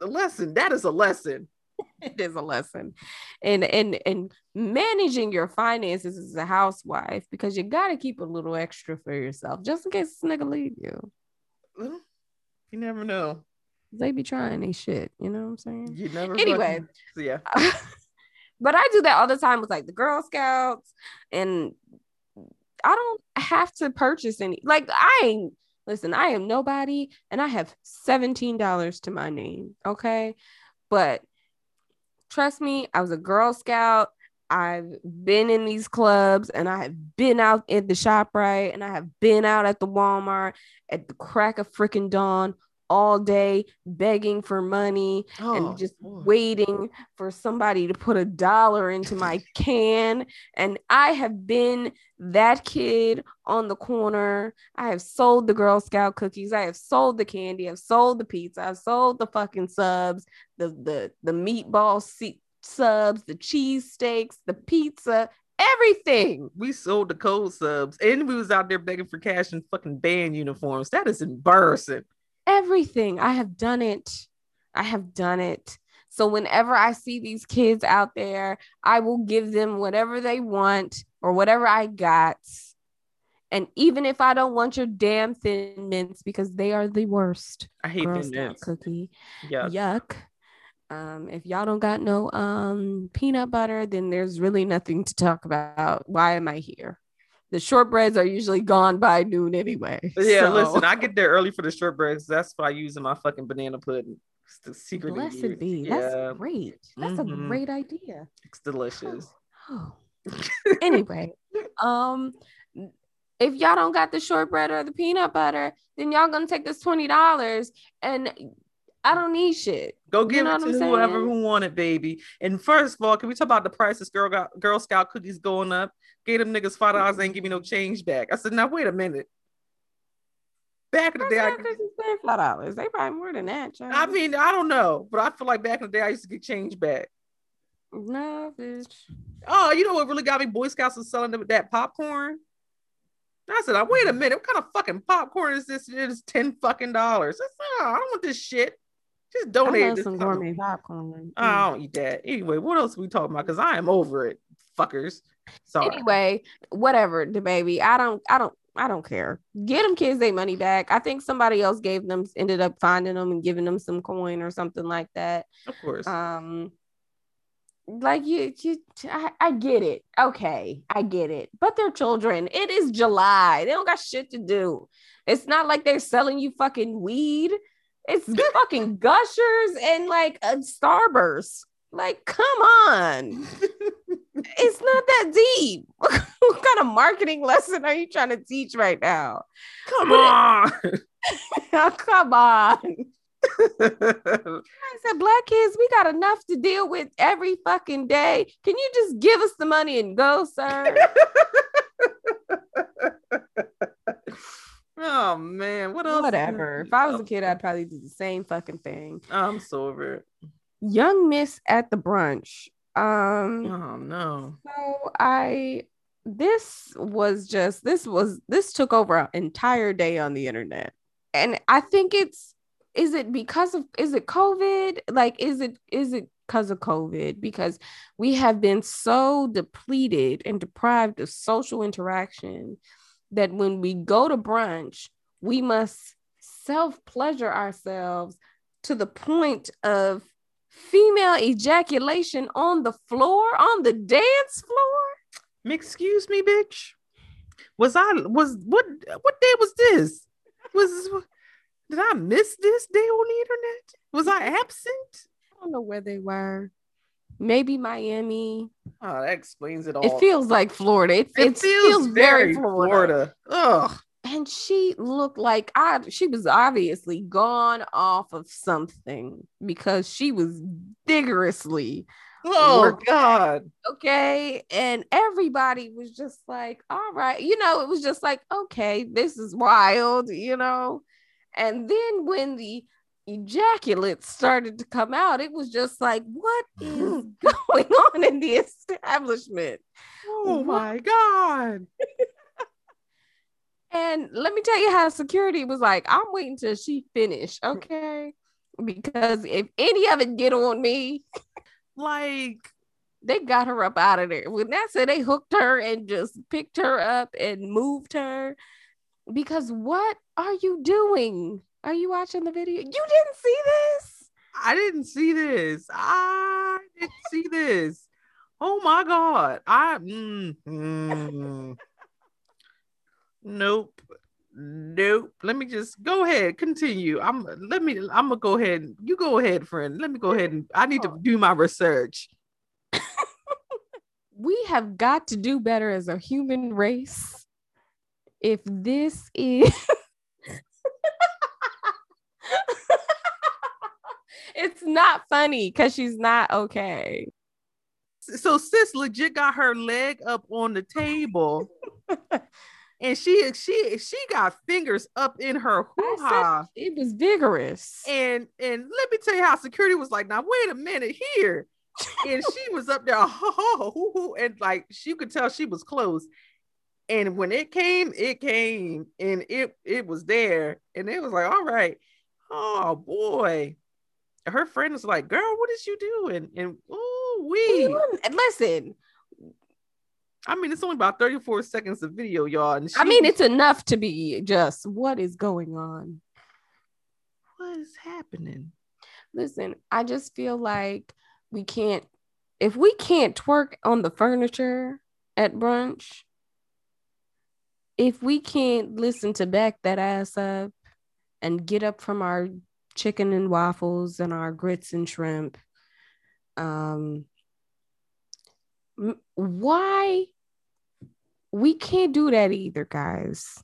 Lesson. That is a lesson. it is a lesson and and and managing your finances as a housewife because you got to keep a little extra for yourself just in case this nigga leave you You never know. they be trying they shit you know what i'm saying You never. Anyway. fucking- yeah. but i do that all the time with like the girl scouts and i don't have to purchase any like i ain't listen i am nobody and i have $17 to my name okay but trust me i was a girl scout. I've been in these clubs and i have been out at the ShopRite and i have been out at the walmart at the crack of freaking dawn all day begging for money Oh, and just boy. waiting for somebody to put a dollar into my can. And I have been that kid on the corner. I have sold the Girl Scout cookies. I have sold the candy. I've sold the pizza. I've sold the fucking subs, the the the meatball se- subs, the cheese steaks, the pizza, everything. We sold the cold subs and we was out there begging for cash in fucking band uniforms. That is embarrassing. Everything. I have done it. I have done it. So whenever I see these kids out there, I will give them whatever they want or whatever I got. And even if I don't want your damn thin mints because they are the worst I hate Girl Girl Scout cookie, Yeah. yuck. Um, if y'all don't got no um peanut butter, then there's really nothing to talk about. Why am I here? The shortbreads are usually gone by noon anyway. Yeah, so- listen, I get there early for the shortbreads. That's what I use in my fucking banana pudding. It's the secret Blessed ingredient. be. Yeah, That's great. That's Mhm. a great idea. it's delicious. Oh. anyway, um, if y'all don't got the shortbread or the peanut butter, then y'all gonna take this twenty dollars, and I don't need shit. Go You give know it to whoever who want it, baby. And first of all, can we talk about the prices? Girl got Girl Scout cookies going up. Gave them niggas five dollars, mm-hmm. ain't give me no change back. I said, now wait a minute. Back in the day, I, five dollars. They probably more than that. Child. I mean, I don't know, but I feel like back in the day, I used to get change back. no, bitch. Oh, you know what really got me? Boy Scouts was selling them that popcorn. I said, "Oh, wait a minute, what kind of fucking popcorn is this? It is ten fucking dollars. I said, oh, I don't want this shit. Just I donate some gourmet popcorn. I don't eat that. Anyway, what else are we talking about? Because I am over it, fuckers. Sorry. anyway, whatever, DaBaby. I don't, I don't, I don't care. Get them kids their money back. I think somebody else gave them, ended up finding them and giving them some coin or something like that. Of course. Um, like you, you, I, I get it. Okay, I get it. But they're children. It is July. They don't got shit to do. It's not like they're selling you fucking weed. It's fucking gushers and like a starburst. Like, come on. it's not that deep. what kind of marketing lesson are you trying to teach right now? Come on. Oh, come on. I said, Black kids, we got enough to deal with every fucking day. Can you just give us the money and go, sir? oh man, what else? Whatever. If I was a oh. kid, I'd probably do the same fucking thing. I'm so over it. Young Miss at the brunch. Um, Oh no. so I this was just this was this took over an entire day on the internet. And I think it's is it because of is it COVID? Like is it is it because of COVID? Because we have been so depleted and deprived of social interaction that when we go to brunch, we must self-pleasure ourselves to the point of female ejaculation on the floor, on the dance floor. Excuse me, bitch. Was I was what what day was this? Was did I miss this day on the internet? Was I absent? I don't know where they were. Maybe Miami. Oh, that explains it all. It feels like Florida. It, it feels, very Florida. Ugh. And she looked like I she was obviously gone off of something because she was vigorously Oh Work- God. okay. And everybody was just like, all right, you know, it was just like, okay, this is wild, you know. And then when the ejaculates started to come out, it was just like, what is going on in the establishment? Oh my God. And let me tell you how security was like, I'm waiting till she finish, okay? Because if any of it get on me, Like, they got her up out of there. When that said they hooked her and just picked her up and moved her. Because what are you doing? Are you watching the video? You didn't see this? I didn't see this. I didn't see this. Oh my God. I mm, mm. Nope. Nope. Let me just go ahead. Continue. I'm let me I'm gonna go ahead. and- You go ahead, friend. Let me go ahead and I need to oh. do my research. We have got to do better as a human race. If this is it's not funny because she's not okay. So sis legit got her leg up on the table. and she she she got fingers up in her hoo-ha. it was vigorous. And and let me tell you how security was like, now wait a minute here. And she was up there, ho, ho, hoo, hoo, and like she could tell she was close. And when it came, it came, and it it was there, and it was like, all right, oh boy. Her friend was like, girl, what is you doing? And oh we, listen, I mean, it's only about 34 seconds of video, y'all. And I mean, it's enough to be just what is going on. what is happening? Listen, I just feel like we can't if we can't twerk on the furniture at brunch, if we can't listen to back that ass up and get up from our chicken and waffles and our grits and shrimp, um, why we can't do that either, guys.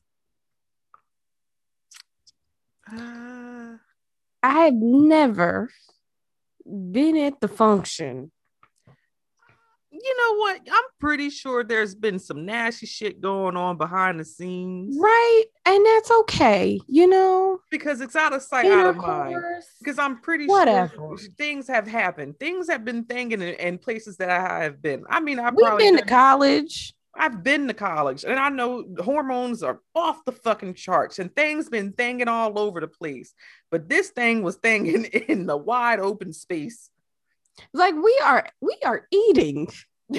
Uh, I've never been at the function you know what? I'm pretty sure there's been some nasty shit going on behind the scenes. Right. And that's okay, you know? Because it's out of sight, out of mind. Because I'm pretty Whatever. sure things have happened. Things have been thinking in, in places that I have been. I mean, I've We've been to college. I've been to college and I know hormones are off the fucking charts and things been thinging all over the place. But this thing was thinging in the wide open space. Like we are we are eating.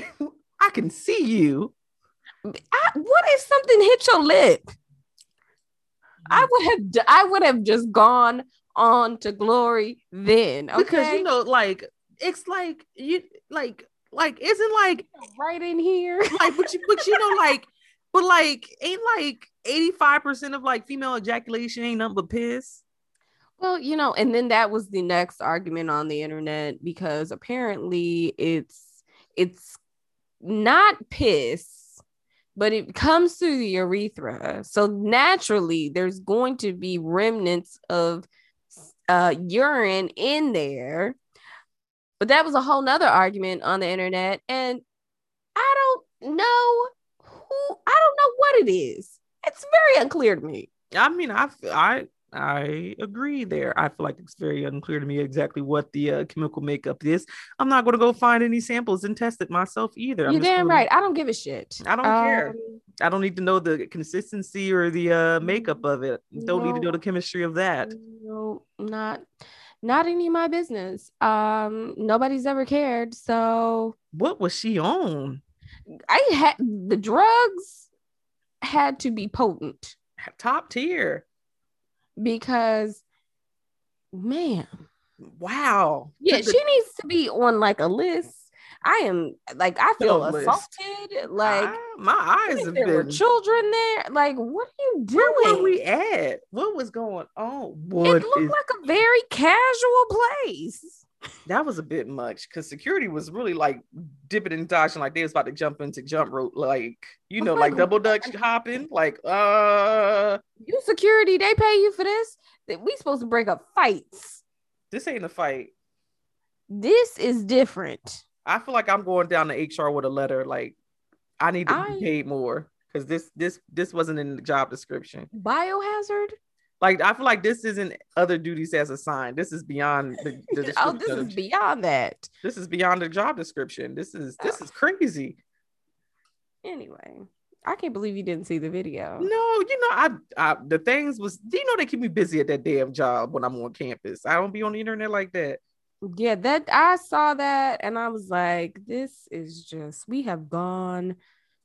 I can see you. I, what if something hit your lip? I mm. would have I would have just gone on to glory then. Okay? Because you know, like it's like you like like isn't like right in here. Like but you but you know, like but like ain't like 85% of like female ejaculation ain't nothing but piss. Well, you know, and then that was the next argument on the internet because apparently it's it's not piss, but it comes through the urethra. So naturally, there's going to be remnants of uh, urine in there. But that was a whole nother argument on the internet. And I don't know who, I don't know what it is. It's very unclear to me. I mean, I, I, I agree there. I feel like it's very unclear to me exactly what the uh, chemical makeup is. I'm not going to go find any samples and test it myself either. You're damn gonna... right. I don't give a shit. I don't um, care. I don't need to know the consistency or the uh, makeup of it. Don't no, need to know the chemistry of that. No, not not any of my business. Um, nobody's ever cared. So what was she on? I had the drugs had to be potent. Top tier because man wow yeah she needs to be on like a list i am like i feel assaulted like I, my eyes have there been... were children there? Like what are you doing where were we at? What was going on? What it looked is... like a very casual place. That was a bit much because security was really like dipping and dodging like they was about to jump into jump rope like you know like, double dutch hopping like uh you security they pay you for this? We supposed to break up fights. This ain't a fight. This is different i feel like i'm going down to hr with a letter like i need to I... be paid more because this this this wasn't in the job description biohazard like I feel like this isn't other duties as assigned. This is beyond the, the oh, this is beyond that. This is beyond the job description. This is this oh. is crazy. Anyway, I can't believe you didn't see the video. No, you know, I, I the things was do you know they keep me busy at that damn job when I'm on campus. I don't be on the internet like that. Yeah, that I saw that and I was like, this is just we have gone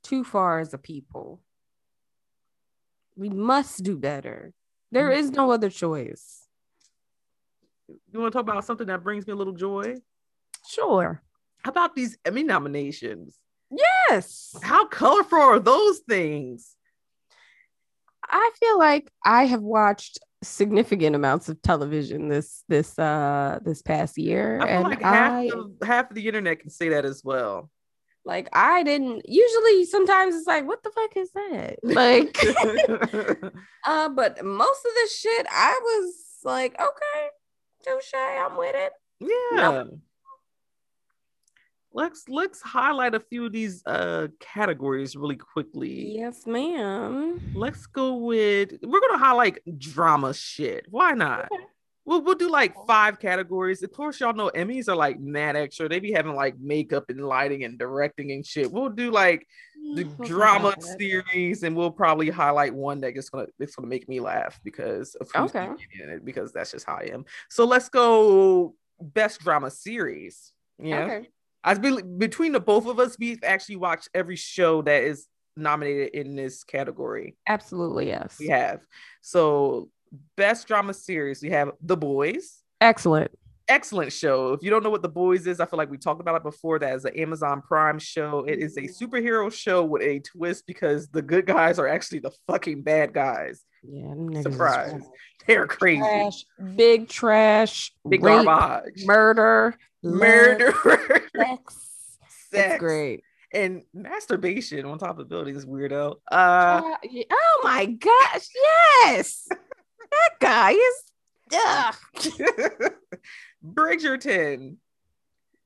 too far as a people. We must do better. There mm. is no other choice. You want to talk about something that brings me a little joy? Sure. How about these Emmy nominations? Yes. How colorful are those things? I feel like I have watched significant amounts of television this this uh this past year. I feel and like half, I, of, half of the internet can say that as well. Like I didn't usually sometimes it's like, what the fuck is that? Like uh, but most of this shit I was like, okay, touche, I'm with it. Yeah. Let's let's highlight a few of these uh categories really quickly. Yes, ma'am. Let's go with we're gonna highlight drama shit. Why not? Okay. We'll, we'll do like five categories. Of course, y'all know Emmys are like mad extra. They be having like makeup and lighting and directing and shit. We'll do like the drama series, and we'll probably highlight one that is gonna it's gonna make me laugh because of who's okay. in it, because that's just how I am. So let's go best drama series. Yeah. Okay. I be, between the both of us, we've actually watched every show that is nominated in this category. Absolutely, yes. We have. So best drama series, we have The Boys. Excellent. excellent show. If you don't know what The Boys is, I feel like we talked about it before. That is an Amazon Prime show. It is a superhero show with a twist because the good guys are actually the fucking bad guys. Yeah, them niggas is Surprise. They're crazy. Trash, big trash, Big rape, garbage. murder, Murder. sex. Sex. It's great. And masturbation on top of buildings, weirdo. Uh Uh, yeah, oh my gosh, yes. that guy is ugh. Bridgerton.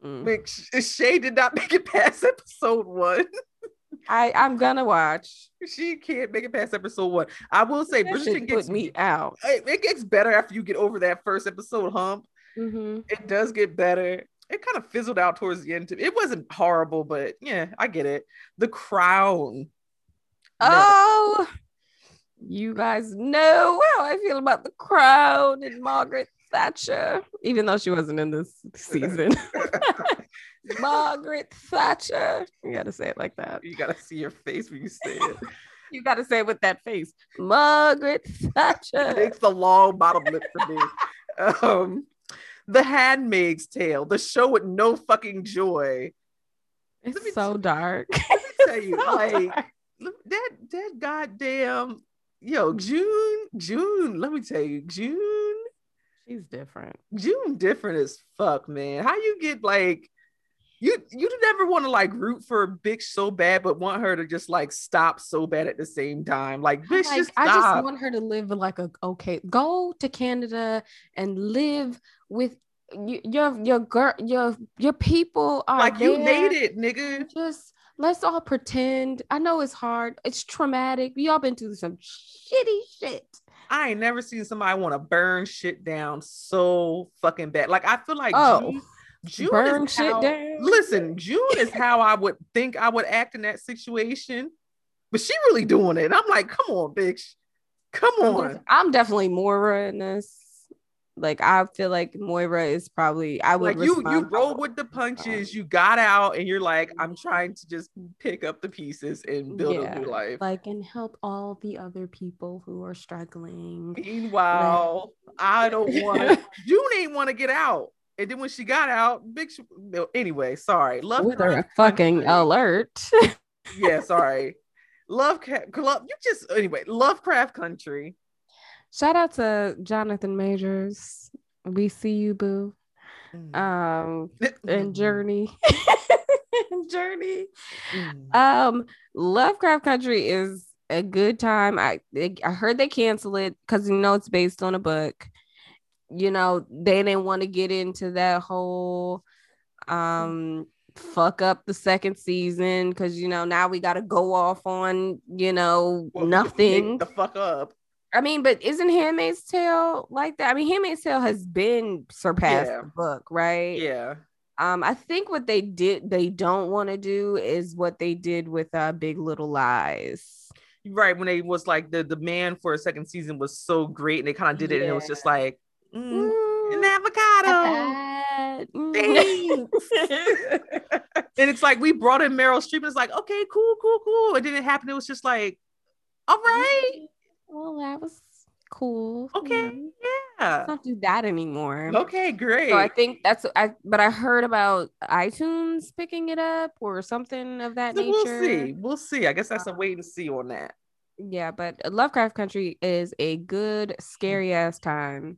Mm. Which Shay did not make it past episode one. I I'm gonna watch. She can't make it past episode one. I will say That Bridgerton gets me out. it, it gets better after you get over that first episode hump. Mhm. It does get better. It kind of fizzled out towards the end. It wasn't horrible, but yeah, I get it. The Crown. No. Oh, you guys know how I feel about the crown and Margaret Thatcher, even though she wasn't in this season. Margaret Thatcher. You gotta say it like that. you gotta see your face when you say it. You gotta say it with that face. Margaret Thatcher. it's the long bottom lip for me. Um, The Handmaid's Tale, the show with no fucking joy. It's so dark. Let me tell you, So like dark. that that goddamn yo June June. Let me tell you, June she's different. June different as fuck, man. How you get like you you never want to like root for a bitch so bad, but want her to just like stop so bad at the same time. Like bitch, Like, just I just want her to live like a okay. Go to Canada and live with your your girl your your people are like you made it, nigga. Just let's all pretend. I know it's hard. It's traumatic. We all been through some shitty shit. I ain't never seen somebody want to burn shit down so fucking bad. Like I feel like Oh, June burn is shit how- down. Listen, June is how I would think I would act in that situation, but she really doing it. I'm like, come on, bitch, come on. I'm definitely Moira in this. Like I feel like Moira is probably I would Like you, you roll with the punches. You got out, and you're like, I'm trying to just pick up the pieces and build Yeah, a new life. like and help all the other people who are struggling. Meanwhile, I don't want June ain't want to get out. And then when she got out, big. sh- no, Anyway, sorry. Love With her fucking alert. Yeah, sorry. Love Club. You just anyway. Lovecraft Country. Shout out to Jonathan Majors. We see you, boo. Mm. Um, and Jurnee. Jurnee. Mm. Um, Lovecraft Country is a good time. I I heard they cancel it because you know it's based on a book. You know they didn't want to get into that whole um fuck up the second season because you know now we got to go off on you know Well, nothing. The fuck up. I mean, but isn't Handmaid's Tale like that? I mean, Handmaid's Tale has been surpassed Yeah. the book, right? Yeah. Um, I think what they did, they don't want to do is what they did with uh, Big Little Lies. Right when they was like the demand for a second season was so great, and they kind of did it, and it was just like mm, an avocado. bad. Mm. and it's like we brought in Meryl Streep, and it's like okay, cool, cool, cool. It didn't happen. It was just like, all right, well, that was cool. Okay. Yeah. yeah, Let's not do that anymore. okay, great. So I think that's I but I heard about iTunes picking it up or something of that So nature. we'll see. We'll see. I guess that's a wait and see on that. Yeah, but Lovecraft Country is a good scary ass time.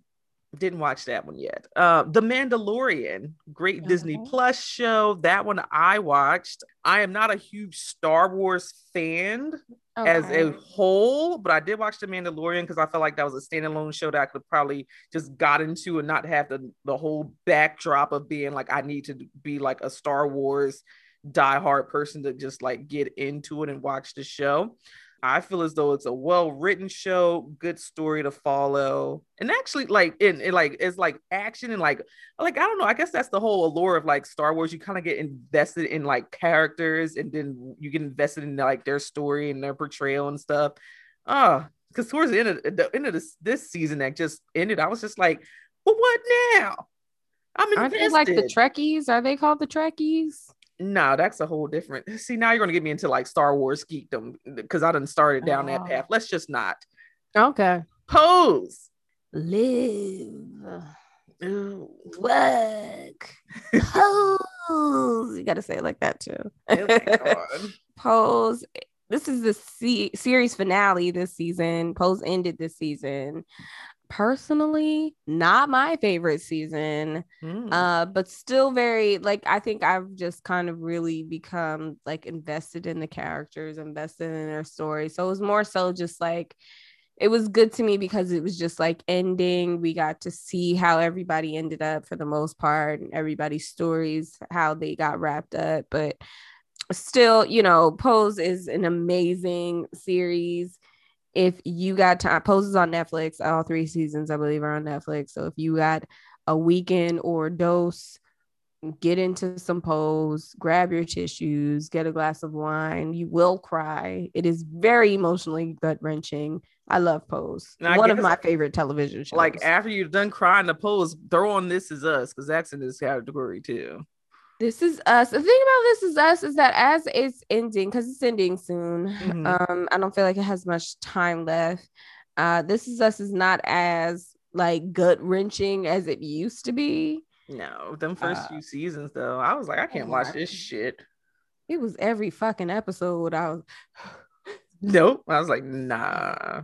Didn't watch that one yet. Uh, The Mandalorian, great Disney Plus show. That one I watched. I am not a huge Star Wars fan as a whole, but I did watch The Mandalorian because I felt like that was a standalone show that I could probably just got into and not have the the whole backdrop of being like I need to be like a Star Wars diehard person to just like get into it and watch the show. I feel as though it's a well written show, good story to follow, and actually like in, in like it's like action and like like I don't know. I guess that's the whole allure of like Star Wars. You kind of get invested in like characters, and then you get invested in like their story and their portrayal and stuff. Uh because towards the end of the end of this this season that just ended, I was just like, well, what now? I'm Aren't they like the Trekkies? Are they called the Trekkies? No, that's a whole different. See, now you're gonna get me into like Star Wars geekdom because I done started down that Oh. path. Let's just not Okay. pose. Live. Ew. Look. Pose. You got to say it like that too. Oh. Pose. This is the se- series finale this season. Pose ended this season. Personally, not my favorite season, Mm. uh, but still very like I think I've just kind of really become like invested in the characters, invested in their story. So it was more so just like it was good to me because it was just like ending. We got to see how everybody ended up for the most part, and everybody's stories, how they got wrapped up. But still, you know, Pose is an amazing series. If you got time, Pose is on Netflix. All three seasons, I believe, are on Netflix. So if you got a weekend or a dose, get into some Pose, grab your tissues, get a glass of wine. You will cry. It is very emotionally gut wrenching. I love Pose. I One of my favorite television shows. like after you're done crying the pose, throw on This Is Us because that's in this category too. This is us. The thing about this is us is that as it's ending, because it's ending soon. Mhm. Um, I don't feel like it has much time left. Uh, this is us is not as like gut wrenching as it used to be. No, them first Uh, few seasons though, I was like, I can't watch this shit. It was every fucking episode. I was Nope. I was like, nah,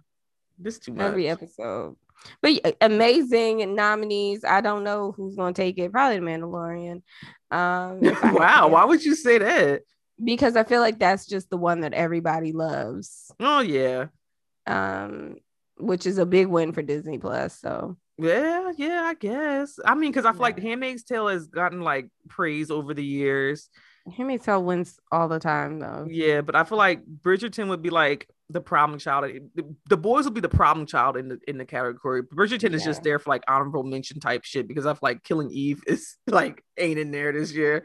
this too much. every episode. But amazing nominees. I don't know who's gonna take it. Probably the Mandalorian. Um, if I had to wow, why would you say that? Because I feel like that's just the one that everybody loves. Oh yeah, Um, which is a big win for Disney Plus. So yeah, yeah. I guess. I mean, because I feel like Yeah. *Handmaid's Tale* has gotten like praise over the years. Handmaid's Tale wins all the time though. Yeah, but I feel like Bridgerton would be like the problem child. The, the boys will be the problem child in the in the category. Bridgerton is just there for like honorable mention type shit because I feel like Killing Eve is like ain't in there this year.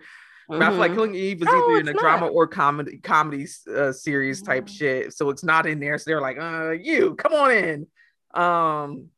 But I feel like Mhm. Killing Eve is No, either in a it's drama or comedy comedy uh, series type Mhm. shit, so it's not in there. So they're like, uh, you come on in. Um,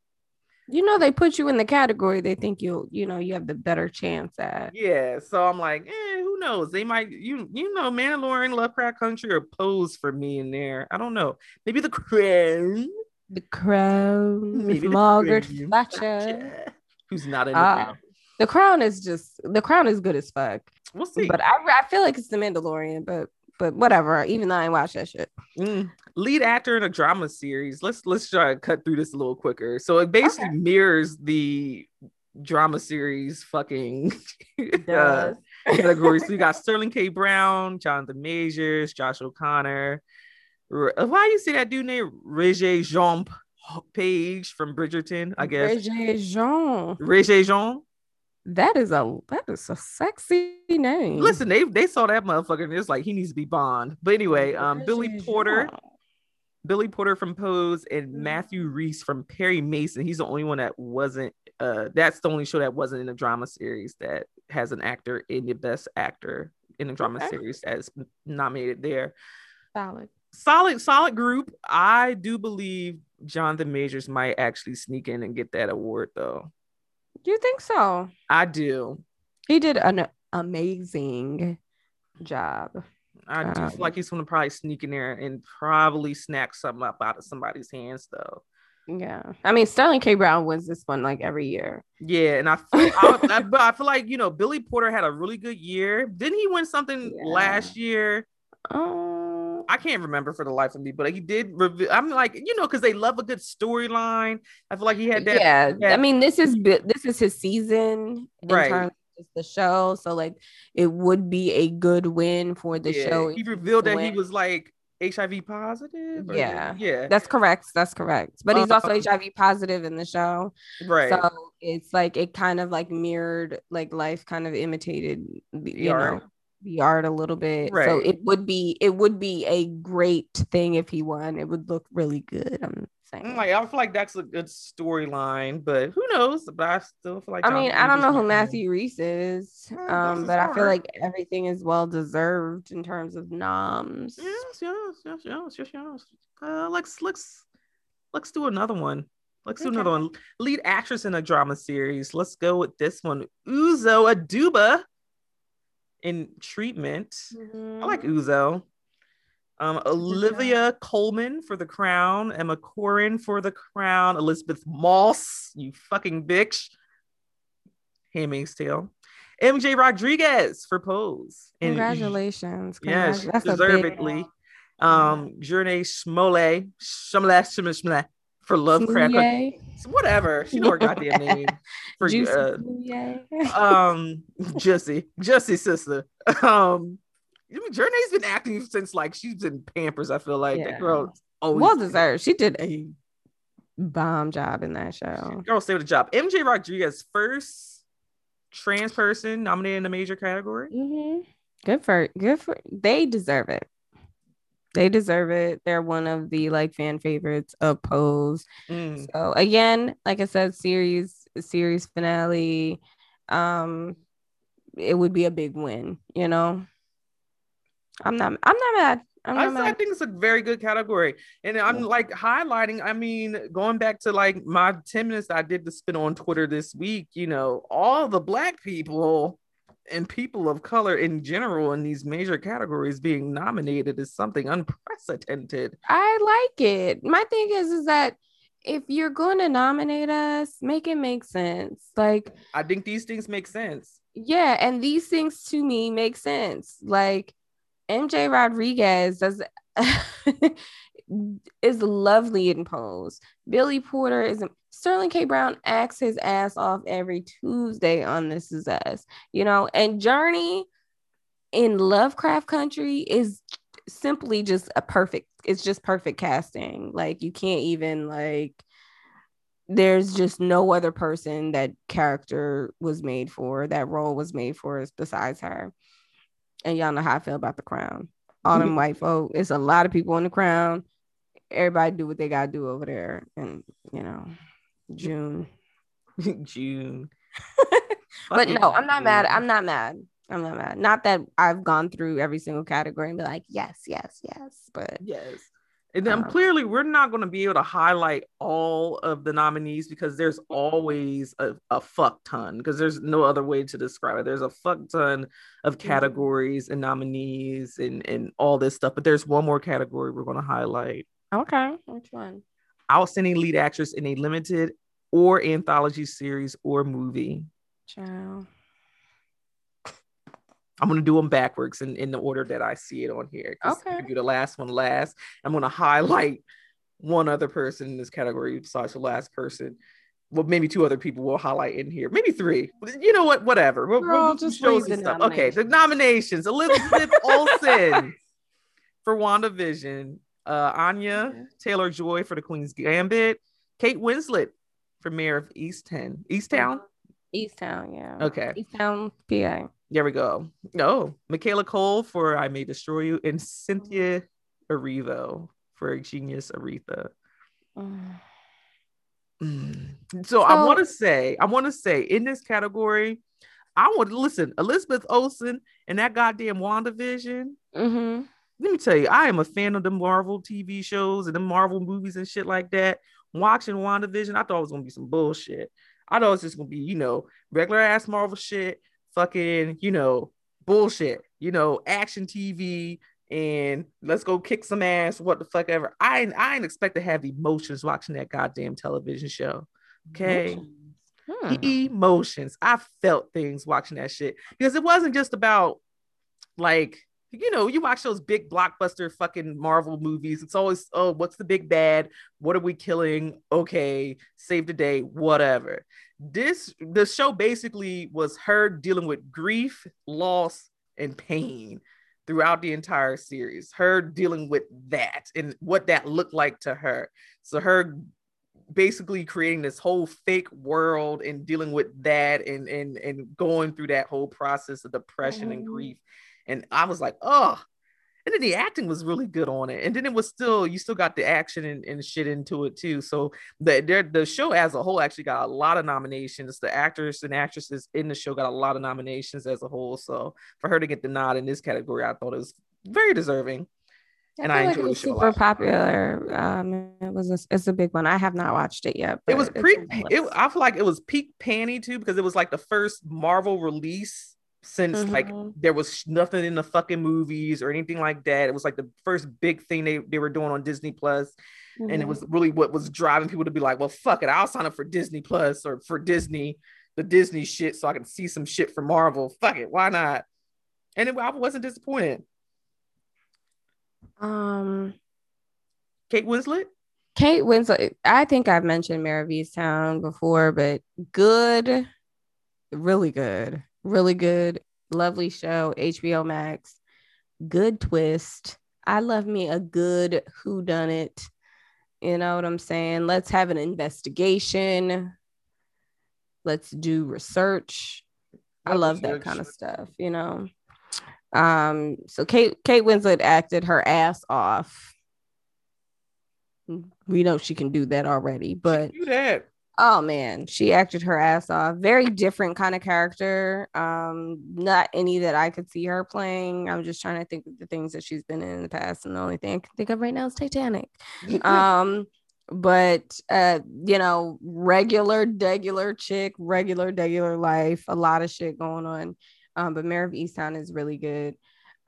you know they put you in the category they think you'll you know you have the better chance at. yeah. So I'm like, eh, who knows? They might, you you know, Mandalorian, Lovecraft Country, or Pose for me in there. I don't know. Maybe the Crown. The Crown Maybe Margaret. Thatcher. Who's not in the Uh, Crown. The Crown is just the Crown is good as fuck. We'll see. But I I feel like it's the Mandalorian, but but whatever. Even though I ain't watched that shit. Mm. Lead actor in a drama series. Let's let's try to cut through this a little quicker. So it basically mirrors the drama series fucking uh, Does. Categories. So you got Sterling K. Brown, Jonathan Majors, Josh O'Connor. Why do you say that dude named Regé Jean Page from Bridgerton? I guess Regé Jean. Regé Jean. That is a that is a sexy name. Listen, they they saw that motherfucker and it's like he needs to be Bond. But anyway, um, Billy Porter. Jean. Billy Porter from Pose and Matthew Rhys from Perry Mason. He's the only one that wasn't. Uh, that's the only show that wasn't in a drama series that has an actor in the best actor in a drama Okay. series that's nominated there. Solid. Solid, solid group. I do believe Jonathan Majors might actually sneak in and get that award though. Do you think so? I do. He did an amazing job. I do Um, feel like he's gonna probably sneak in there and probably snack something up out of somebody's hands though. Yeah. I mean, Sterling K. Brown wins this one like every year. Yeah, and I feel, I, I, but I feel like you know Billy Porter had a really good year. Didn't he win something Yeah. last year? Um, I can't remember for the life of me, but he did. Reveal, I'm like, you know, because they love a good storyline. I feel like he had that. yeah. that- I mean, this is this is his season in Right. terms of the show. So like, it would be a good win for the yeah, show. He revealed that he was like HIV positive. Yeah. yeah, That's correct. That's correct. But he's also Um, HIV positive in the show. right. So it's like it kind of like mirrored like life kind of imitated you art. know the art a little bit. Right. So it would be it would be a great thing if he won. It would look really good. I'm I'm like, I feel like that's a good storyline, but who knows? But I still feel like. I mean, I don't know who. Matthew Rhys is, Yeah, um, but I feel like everything is well deserved in terms of noms. Yes, yes, yes, yes, yes, yes. Uh, let's let's let's do another one. Let's do Okay. another one. Lead actress in a drama series. Let's go with this one. Uzo Aduba in treatment. Mm-hmm. I like Uzo. Um, Olivia Colman for The Crown, Emma Corrin for The Crown, Elisabeth Moss, you fucking bitch. Handmaid's Tale. MJ Rodriguez for Pose. And Congratulations. Yes, yeah, deservedly. Um, Jurnee Smollett, Smollett, Smollett for Lovecraft. Whatever. She know her goddamn name. For uh, um Jussie. Jussie sister. Um I mean, Jurnee's been acting since like she's in Pampers. I feel like yeah. that girl always well deserved. She did a bomb job in that show. Girl, stay with the job. MJ Rodriguez first trans person nominated in a major category. Mm-hmm. Good for good for they deserve it. They deserve it. They're one of the like fan favorites of Pose. Mm. So again, like I said, series series finale. Um, it would be a big win, you know. I'm not I'm not mad. I'm not I, mad. I think it's a very good category. And I'm yeah. like highlighting, I mean, going back to like my 10 minutes I did to spin on Twitter this week, you know, all the black people and people of color in general in these major categories being nominated is something unprecedented. I like it. My thing is is that if you're going to nominate us, make it make sense. Like I think these things make sense. Yeah, and these things to me make sense. Like MJ Rodriguez does is lovely in pose. Billy Porter is Sterling K. Brown acts his ass off every Tuesday on This Is Us, you know, and Jurnee in Lovecraft Country is simply just a perfect, it's just perfect casting. Like you can't even like there's just no other person that character was made for, that role was made for is besides her. And y'all know how I feel about the crown. All them white folk, it's a lot of people in the crown. Everybody do what they gotta do over there. And you know, June. June. but no, I'm not mad. I'm not mad. I'm not mad. Not that I've gone through every single category and be like, yes, yes, yes. But yes. And then um, clearly we're not going to be able to highlight all of the nominees because there's always a, a fuck ton because there's no other way to describe it. There's a fuck ton of mm-hmm. categories and nominees and, and all this stuff. But there's one more category we're going to highlight. Okay. Which one? outstanding lead actress in a limited or anthology series or movie. Ciao. I'm gonna do them backwards in, in the order that I see it on here. Okay. Do the last one last. I'm gonna highlight one other person in this category besides the last person. Well, maybe two other people will highlight in here. Maybe three. You know what? Whatever. We'll, we'll just show some stuff. Okay, the nominations: Elizabeth Olsen for WandaVision, uh, Anya Taylor Joy for the Queen's Gambit, Kate Winslet for Mare of Easttown. Easttown? Easttown, yeah. Okay. Easttown, PA. There we go. Oh, Michaela Coel for I May Destroy You, and Cynthia Erivo for Genius Aretha. Mm. Mm. So, so I want to say, I want to say in this category, I want to listen, Elizabeth Olsen and that goddamn WandaVision. Mm-hmm let me tell you, I am a fan of the Marvel TV shows and the Marvel movies and shit like that. Watching WandaVision, I thought it was gonna be some bullshit. I know it's just gonna be, you know, regular ass Marvel shit, fucking, you know, bullshit, you know, action TV, and let's go kick some ass, what the fuck ever. I I didn't expect to have emotions watching that goddamn television show. Okay. Emotions. Hmm. Emotions. I felt things watching that shit because it wasn't just about like you know, you watch those big blockbuster fucking Marvel movies. It's always, oh, what's the big bad? What are we killing? Okay, save the day, whatever. This the show basically was her dealing with grief, loss, and pain throughout the entire series. Her dealing with that and what that looked like to her. So her basically creating this whole fake world and dealing with that and and and going through that whole process of depression and mm-hmm. grief and I was like, oh. And then the acting was really good on it. And then it was still, you still got the action and, and shit into it too. So the, the show as a whole actually got a lot of nominations. The actors and actresses in the show got a lot of nominations as a whole. So for her to get the nod in this category, I thought it was very deserving. I and I enjoyed it was super popular. Um, it was a, it's a big one. I have not watched it yet. It was pre. It, I feel like it was peak panty too because it was like the first Marvel release since mm-hmm. like there was nothing in the fucking movies or anything like that. It was like the first big thing they, they were doing on Disney Plus, mm-hmm. and it mm-hmm. was really what was driving people to be like, well, fuck it, I'll sign up for Disney Plus or for Disney the Disney shit so I can see some shit from Marvel. Fuck it, why not? And it, I wasn't disappointed. Um, Kate Winslet. Kate Winslet. I think I've mentioned Mare of Easttown before, but good, really good, really good, lovely show. HBO Max. Good twist. I love me a good who done it. You know what I'm saying? Let's have an investigation. Let's do research. I love that kind of stuff, you know. Um, so Kate Kate Winslet acted her ass off. We know she can do that already, but Do that. Oh man, she acted her ass off. Very different kind of character. Um, not any that I could see her playing. I'm just trying to think of the things that she's been in, in the past, and the only thing I can think of right now is Titanic. um but uh you know regular regular chick regular regular life a lot of shit going on um but Mare of Easttown is really good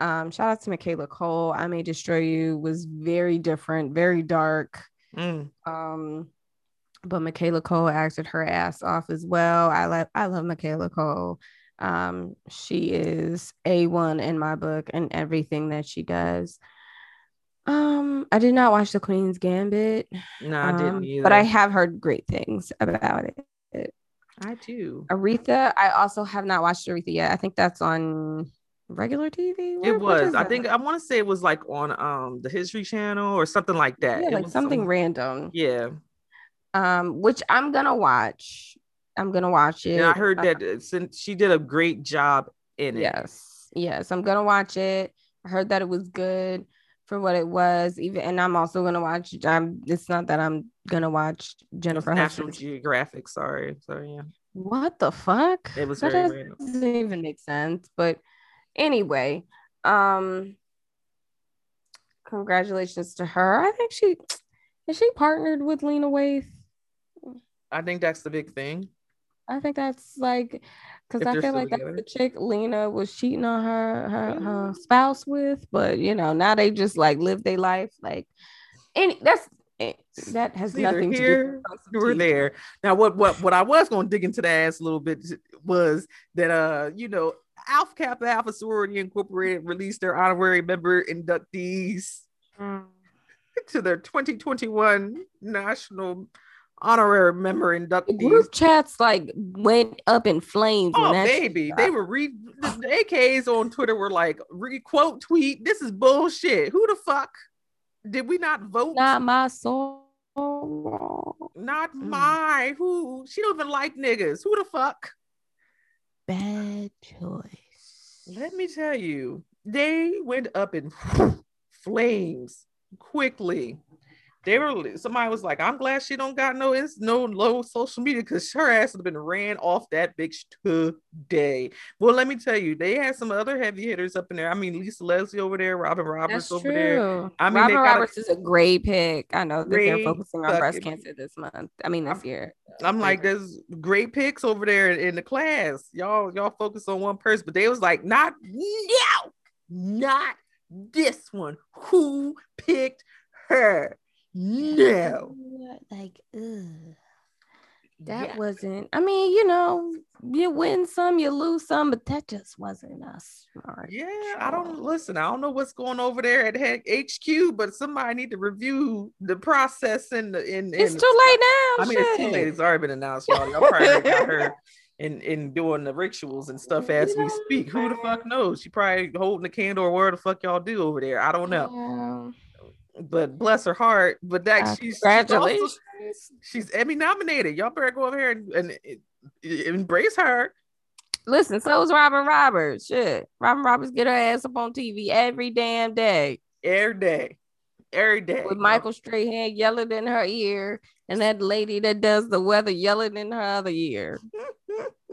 um shout out to Michaela Coel I May Destroy You was very different very dark Mm. um but Michaela Coel acted her ass off as well I love I love Michaela Coel um she is a1 in my book and everything that she does um, I did not watch The Queen's Gambit, No, I um, didn't either. but I have heard great things about it. I do. Aretha, I also have not watched Aretha yet. I think that's on regular TV. Where- It was. I think I want to say it was like on um the History Channel or something like that. yeah, It like was something some- random. Yeah, Um, which I'm gonna watch. I'm gonna watch it. and I heard Uh, that uh, since she did a great job in it. yes, yes, I'm gonna watch it. I heard that it was good for what it was. Even, and I'm also gonna watch. I'm. It's not that I'm gonna watch Jennifer National. Geographic. Sorry, sorry. Yeah, What the fuck? it was that very doesn't random. even make sense. But anyway, um, congratulations to her. I think she is she partnered with Lena Waithe. I think that's the big thing. I think that's like because I feel like that's the chick Lena was cheating on her her, her spouse with, but you know now they just like live their life like any that's eh, that has nothing to do here with nor there. Now, what what what I was going to dig into the ass a little bit was that uh you know Alpha Kappa Alpha Sorority Incorporated released their honorary member inductees Mm. to their 2021 national honorary member inductees. group chats like went up in flames. Oh baby, they were read the, AKs on Twitter were like re-quote tweet. This is bullshit. Who the fuck did we not vote? not my soul. Not Mm. my who. She don't even like niggas. Who the fuck? Bad choice. Let me tell you, they went up in flames quickly. They were somebody was like, I'm glad she don't got no ins- no low social media because her ass would have been ran off that bitch today. Well, let me tell you, they had some other heavy hitters up in there. I mean, Lisa Leslie over there, Robin Roberts That's over true. there. I mean, Robin Roberts is a great pick. I know that they're focusing on breast cancer this month. I mean, this year. I'm like, there's great picks over there in the class. Y'all, y'all focus on one person, but they was like, not no, not this one. Who picked her? No. Like, ugh. That Yeah. wasn't. I mean, you know, you win some, you lose some, but that just wasn't a smart. Yeah, I don't listen. I don't know what's going over there at HQ, but somebody need to review the process and the in. It's too late now. I mean, it's too late. It's already been announced, y'all. Y'all probably got her in in doing the rituals and stuff as we speak. Who the fuck knows? She probably holding the candle or where the fuck y'all do over there. I don't know. Yeah. But bless her heart. But that Uh, she's she's, also, she's Emmy nominated. Y'all better go over here and, and, and embrace her. Listen, so is Robin Roberts. Shit. Robin Roberts get her ass up on TV every damn day every day. Every day. with Michael Strahan yelling in her ear and that lady that does the weather yelling in her other ear.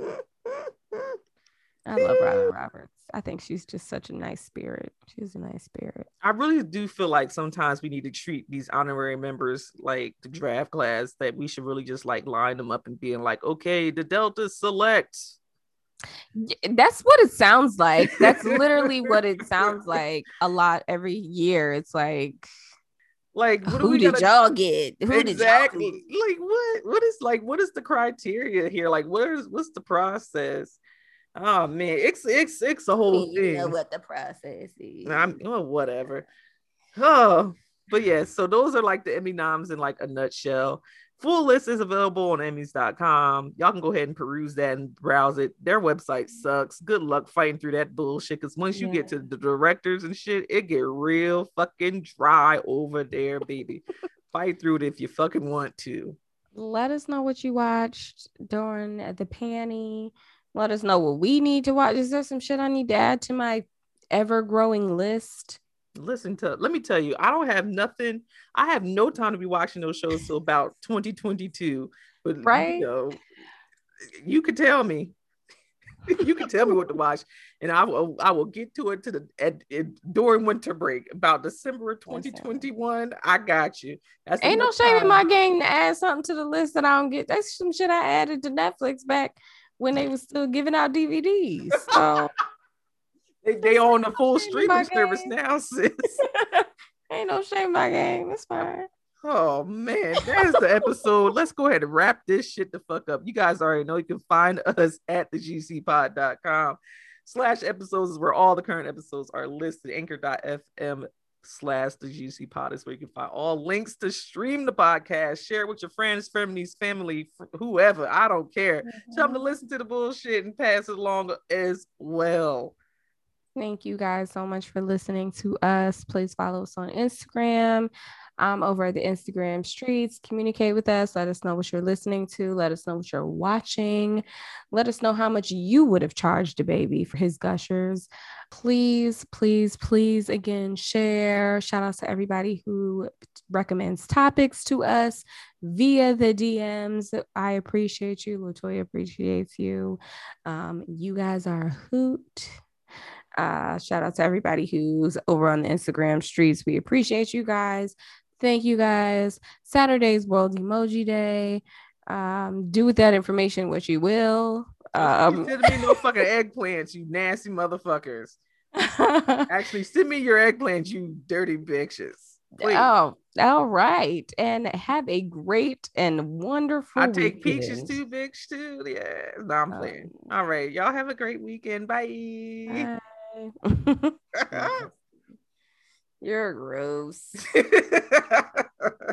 I love Robin Roberts. I think she's just such a nice spirit. She's a nice spirit. I really do feel like sometimes we need to treat these honorary members like the draft class that we should really just like line them up and being like, okay, the Delta select. That's what it sounds like. That's literally what it sounds like a lot every year. It's like Like, what do Who we did gotta- y'all get? Who exactly did y'all like what what is like what is the criteria here like what is what's the process oh man it's it's it's a whole You thing. know what the process is. i'm well whatever. Oh but yeah so those are like the emmy noms in like a nutshell. Full list is available on emmys.com y'all can go ahead and peruse that and browse it. Their website mm-hmm. sucks. Good luck fighting through that bullshit because once you get to the directors and shit it get real fucking dry over there baby. Fight through it if you fucking want to. Let us know what you watched during the panty. Let us know what we need to watch. Is there some shit I need to add to my ever growing list? listen to let me tell you i don't have nothing i have no time to be watching those shows till about 2022 but Right. you know you can tell me you can tell me what to watch and i will i will get to it to the at, at- during winter break about december of 2021 i got you that's Ain't no shame in my game to add something to the list that I don't get. That's some shit I added to Netflix back when they was still giving out DVDs. So they, they own the full Shame in my streaming service game. now sis ain't no shame in my game. It's fine. Oh man, that is the episode. Let's go ahead and wrap this shit the fuck up. You guys already know you can find us at thegcpod.com slash episodes is where all the current episodes are listed. Anchor.fm slash the GC pod is where you can find all links to stream the podcast, share it with your friends, families, family, whoever. I don't care. Tell them to mm-hmm. listen to the bullshit and pass it along as well. Thank you guys so much for listening to us. Please follow us on Instagram. Um, over at the Instagram streets. Communicate with us. Let us know what you're listening to. Let us know what you're watching. Let us know how much you would have charged a baby for his gushers. Please, please, please, again, share. Shout out to everybody who recommends topics to us via the DMs. I appreciate you. Latoya appreciates you. Um, you guys are a hoot. Uh, shout out to everybody who's over on the Instagram streets. We appreciate you guys. Thank you guys. Saturday's World Emoji Day. Um, do with that information what you will. Um, sending me no fucking eggplants, you nasty motherfuckers. Actually, send me your eggplants, you dirty bitches. Please. oh, all right. And have a great and wonderful I take peaches too, bitch, too. Yeah, no, I'm playing. Um, All right, y'all have a great weekend. Bye. Bye. You're gross.